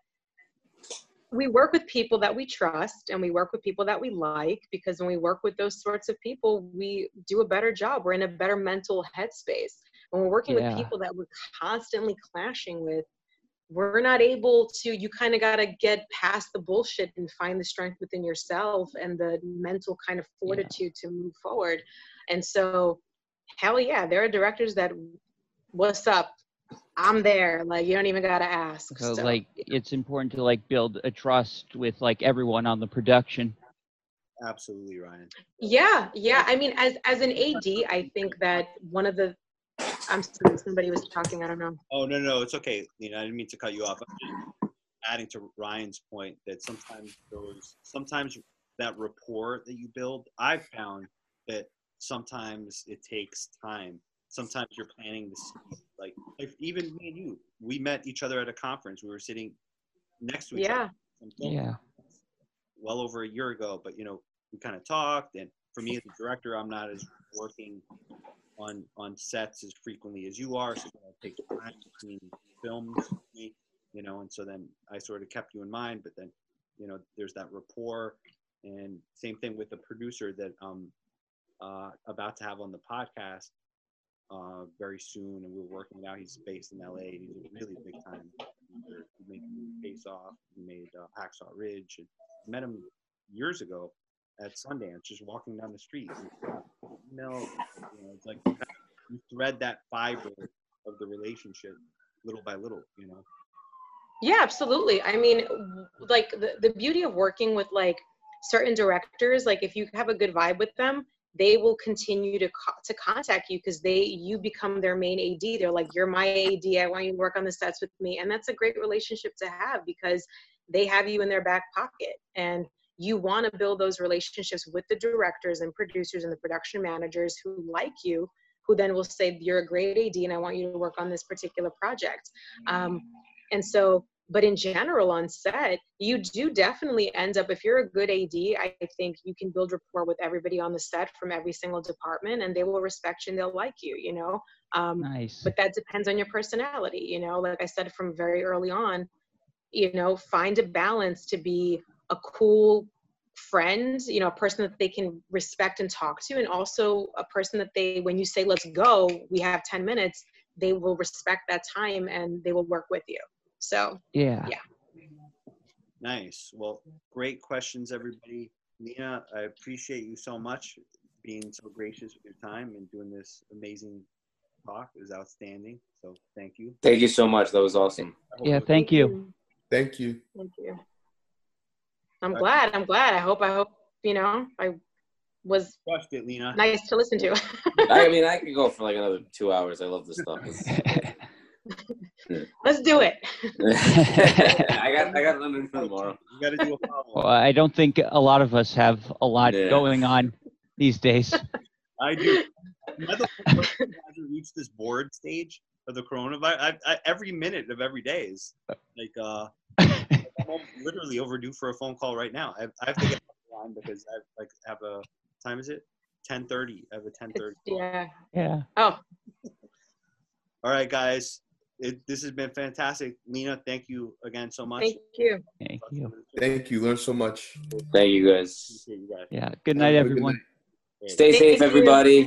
we work with people that we trust and we work with people that we like because when we work with those sorts of people we do a better job. We're in a better mental headspace. When we're working Yeah. with people that we're constantly clashing with we're not able to you kind of got to get past the bullshit and find the strength within yourself and the mental kind of fortitude to move forward. And so hell yeah there are directors that what's up i'm there like you don't even got to ask so So, like it's important to like build a trust with like everyone on the production. Absolutely, Ryan. Yeah, yeah. I mean, as as an AD, I think that one of the I'm sorry, somebody was talking. I don't know. Oh no, no, it's okay, Lina. I didn't mean to cut you off. I'm just adding to Ryan's point that sometimes those, sometimes that rapport that you build, I've found that sometimes it takes time. Sometimes you're planning to see, like, if even me and you, we met each other at a conference. We were sitting next to each Yeah. other. Some Yeah. well over a year ago, but you know, we kind of talked. And for me as a director, I'm not as working on on sets as frequently as you are, so it takes time between films, you know. And so then I sort of kept you in mind, but then you know, there's that rapport, and same thing with the producer that I'm uh, about to have on the podcast uh, very soon, and we're working it out. He's based in LA. He's a really big time. He made Face Off. He made uh, Hacksaw Ridge. And met him years ago at Sundance, just walking down the street. You know, you know, it's like you thread that fiber of the relationship little by little. You know. Yeah, absolutely. I mean, like the, the beauty of working with like certain directors, like if you have a good vibe with them, they will continue to co- to contact you because they you become their main AD. They're like, you're my AD. I want you to work on the sets with me, and that's a great relationship to have because they have you in their back pocket, and you want to build those relationships with the directors and producers and the production managers who like you, who then will say, you're a great AD, and I want you to work on this particular project. Um, and so but in general on set you do definitely end up if you're a good ad i think you can build rapport with everybody on the set from every single department and they will respect you and they'll like you you know? Um, Nice. but that depends on your personality you know? Like i said from very early on you know find a balance to be a cool friend you know a person that they can respect and talk to and also a person that they when you say let's go we have 10 minutes they will respect that time and they will work with you so yeah. yeah. Nice. Well, great questions, everybody. Nina, I appreciate you so much being so gracious with your time and doing this amazing talk. It was outstanding. So thank you. Thank you so much. That was awesome. Yeah, thank you. Thank you. Thank you. I'm glad. I'm glad. I hope. I hope. You know, I was crushed it, Lina. nice to listen to. I mean, I could go for like another two hours. I love this stuff. It's- Let's do it. I got I got London for tomorrow. You got to do a follow Well, I don't think a lot of us have a lot Yeah. going on these days. I do. Am I the first person to reach this board stage of the coronavirus? I, I, every minute of every day is like uh, I'm literally overdue for a phone call right now. I, I have to get off the line because I like have a time. Is it ten thirty? I have a ten thirty. Yeah. yeah. Oh, All right, guys. It, this has been fantastic. Lina, thank you again so much. thank you. Thank you. Thank you. Learned so much. Thank you guys. You guys. Yeah. Good night, Have a good everyone. night. Stay Thank safe, you. everybody.